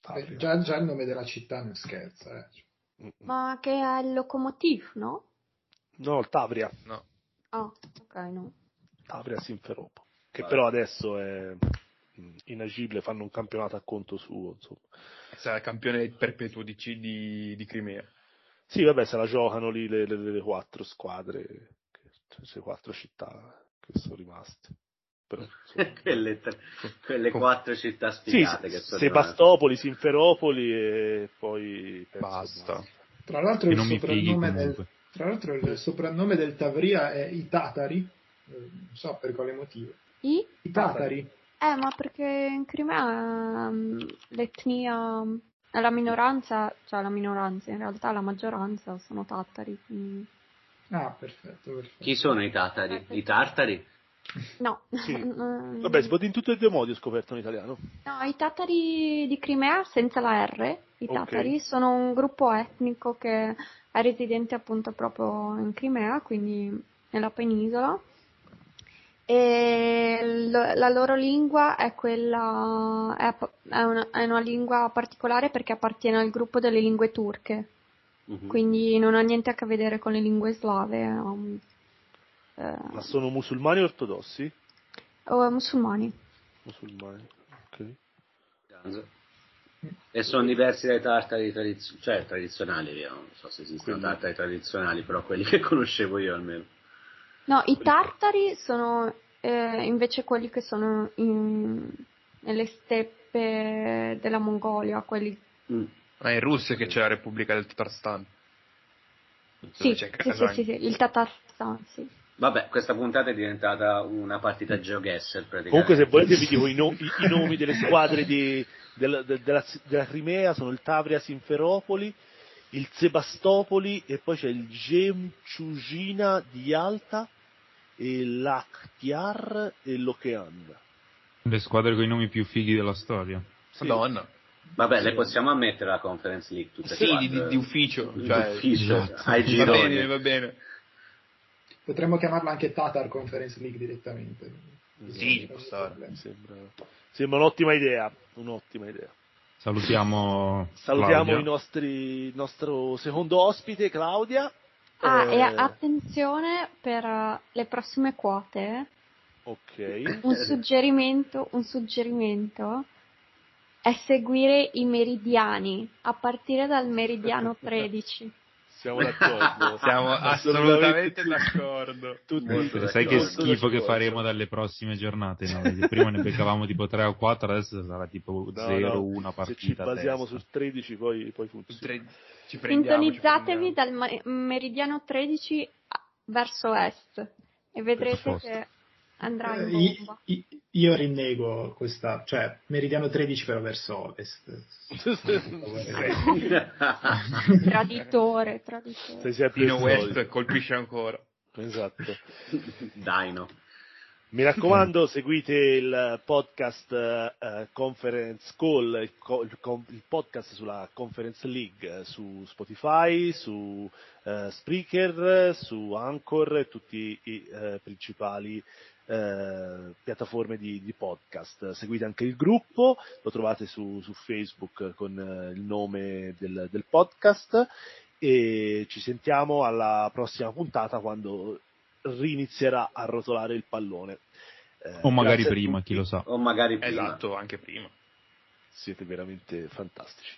Tarvia. Già, già, il nome della città non scherza, eh. Ma che è il Lokomotiv, no? No, il Tavria. No. Ah, ok, no. Tavria Sinferopo. Che però adesso è inagibile, fanno un campionato a conto suo, insomma. Sarà il campione perpetuo di, C di, di Crimea. Sì, vabbè, se la giocano lì le, le, le quattro squadre, le quattro città che sono rimaste. Però, quelle, tre, quelle quattro città sfigate sì, che sono Sebastopoli, Simferopoli e poi basta. Tra l'altro, il soprannome, del, tra l'altro il soprannome del Tavria è i Tatari, eh, non so per quale motivo. I? I Tatari. Eh, ma perché in Crimea um, l'etnia la minoranza, cioè la minoranza, in realtà la maggioranza sono tattari. Quindi... Ah, perfetto, perfetto. Chi sono i tatari? I tartari? No. Sì. Vabbè, si può dire in tutti e due modi, ho scoperto in italiano. No, i tatari di Crimea, senza la R, i tatari, okay. sono un gruppo etnico che è residente appunto proprio in Crimea, quindi nella penisola. E l- la loro lingua è quella, è, è, una, è, una, lingua particolare perché appartiene al gruppo delle lingue turche, mm-hmm. quindi non ha niente a che vedere con le lingue slave. Eh, Ma sono musulmani o ortodossi? Oh, musulmani. Musulmani, ok. E sono diversi dai tartari tradiz- cioè, tradizionali, io non so se esistono Quindi... tartari tradizionali, però quelli che conoscevo io almeno. No, i tartari sono eh, invece quelli che sono in, nelle steppe della Mongolia, quelli... Mm. Ah, in Russia che c'è la Repubblica del Tatarstan. Sì, sì, sì, sì, sì, il Tatarstan, sì. Vabbè, questa puntata è diventata una partita GeoGuessr praticamente. Comunque se volete vi dico i, no, i, i nomi delle squadre di, del, del, della, della, Crimea, sono il Tavria Simferopoli, il Sebastopoli e poi c'è il Gemciugina di Alta e l'Akhtiar e l'Okean. Le squadre con i nomi più fighi della storia. Sì. Madonna. Vabbè, sì. le possiamo ammettere la Conference League tutte sì, di, di, ufficio. Cioè, di ufficio, esatto. ai gironi. Va bene, va bene. Potremmo chiamarla anche Tatar Conference League direttamente. Sì, può stare. Sembra, sembra un'ottima idea, un'ottima idea. Salutiamo, Salutiamo i nostri, il nostro secondo ospite, Claudia. Ah, eh... e attenzione per le prossime quote. Ok. Un suggerimento, un suggerimento è seguire i meridiani a partire dal meridiano 13. Siamo d'accordo. Siamo assolutamente d'accordo. Tutti, sai che schifo che faremo dalle prossime giornate. No? Prima ne beccavamo tipo 3 o 4, adesso sarà tipo 0 no, 1 partita. Se ci basiamo sul 13 poi, poi funziona. Ci prendiamo, Sintonizzatevi ci dal meridiano 13 verso est e vedrete che andrà in eh, bomba. Io, io rinnego questa, cioè meridiano 13 però verso ovest. traditore, traditore. Se Pino West colpisce ancora. Esatto. Dino. Mi raccomando, seguite il podcast uh, Conference Call, il, co- il, com- il, podcast sulla Conference League su Spotify, su uh, Spreaker, su Anchor e tutti i uh, principali eh, piattaforme di, di, podcast. Seguite anche il gruppo, lo trovate su, su Facebook con eh, il nome del, del, podcast e ci sentiamo alla prossima puntata quando rinizierà a rotolare il pallone. Eh, o magari prima, chi lo sa. O magari prima. Esatto, anche prima. Siete veramente fantastici.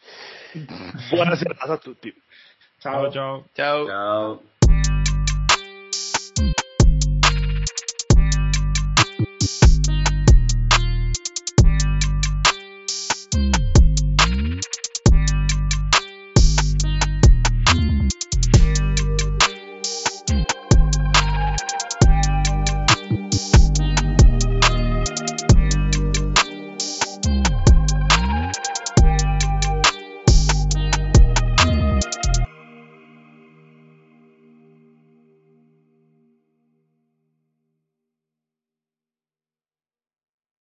Buona serata a tutti. ciao. ciao. ciao. ciao.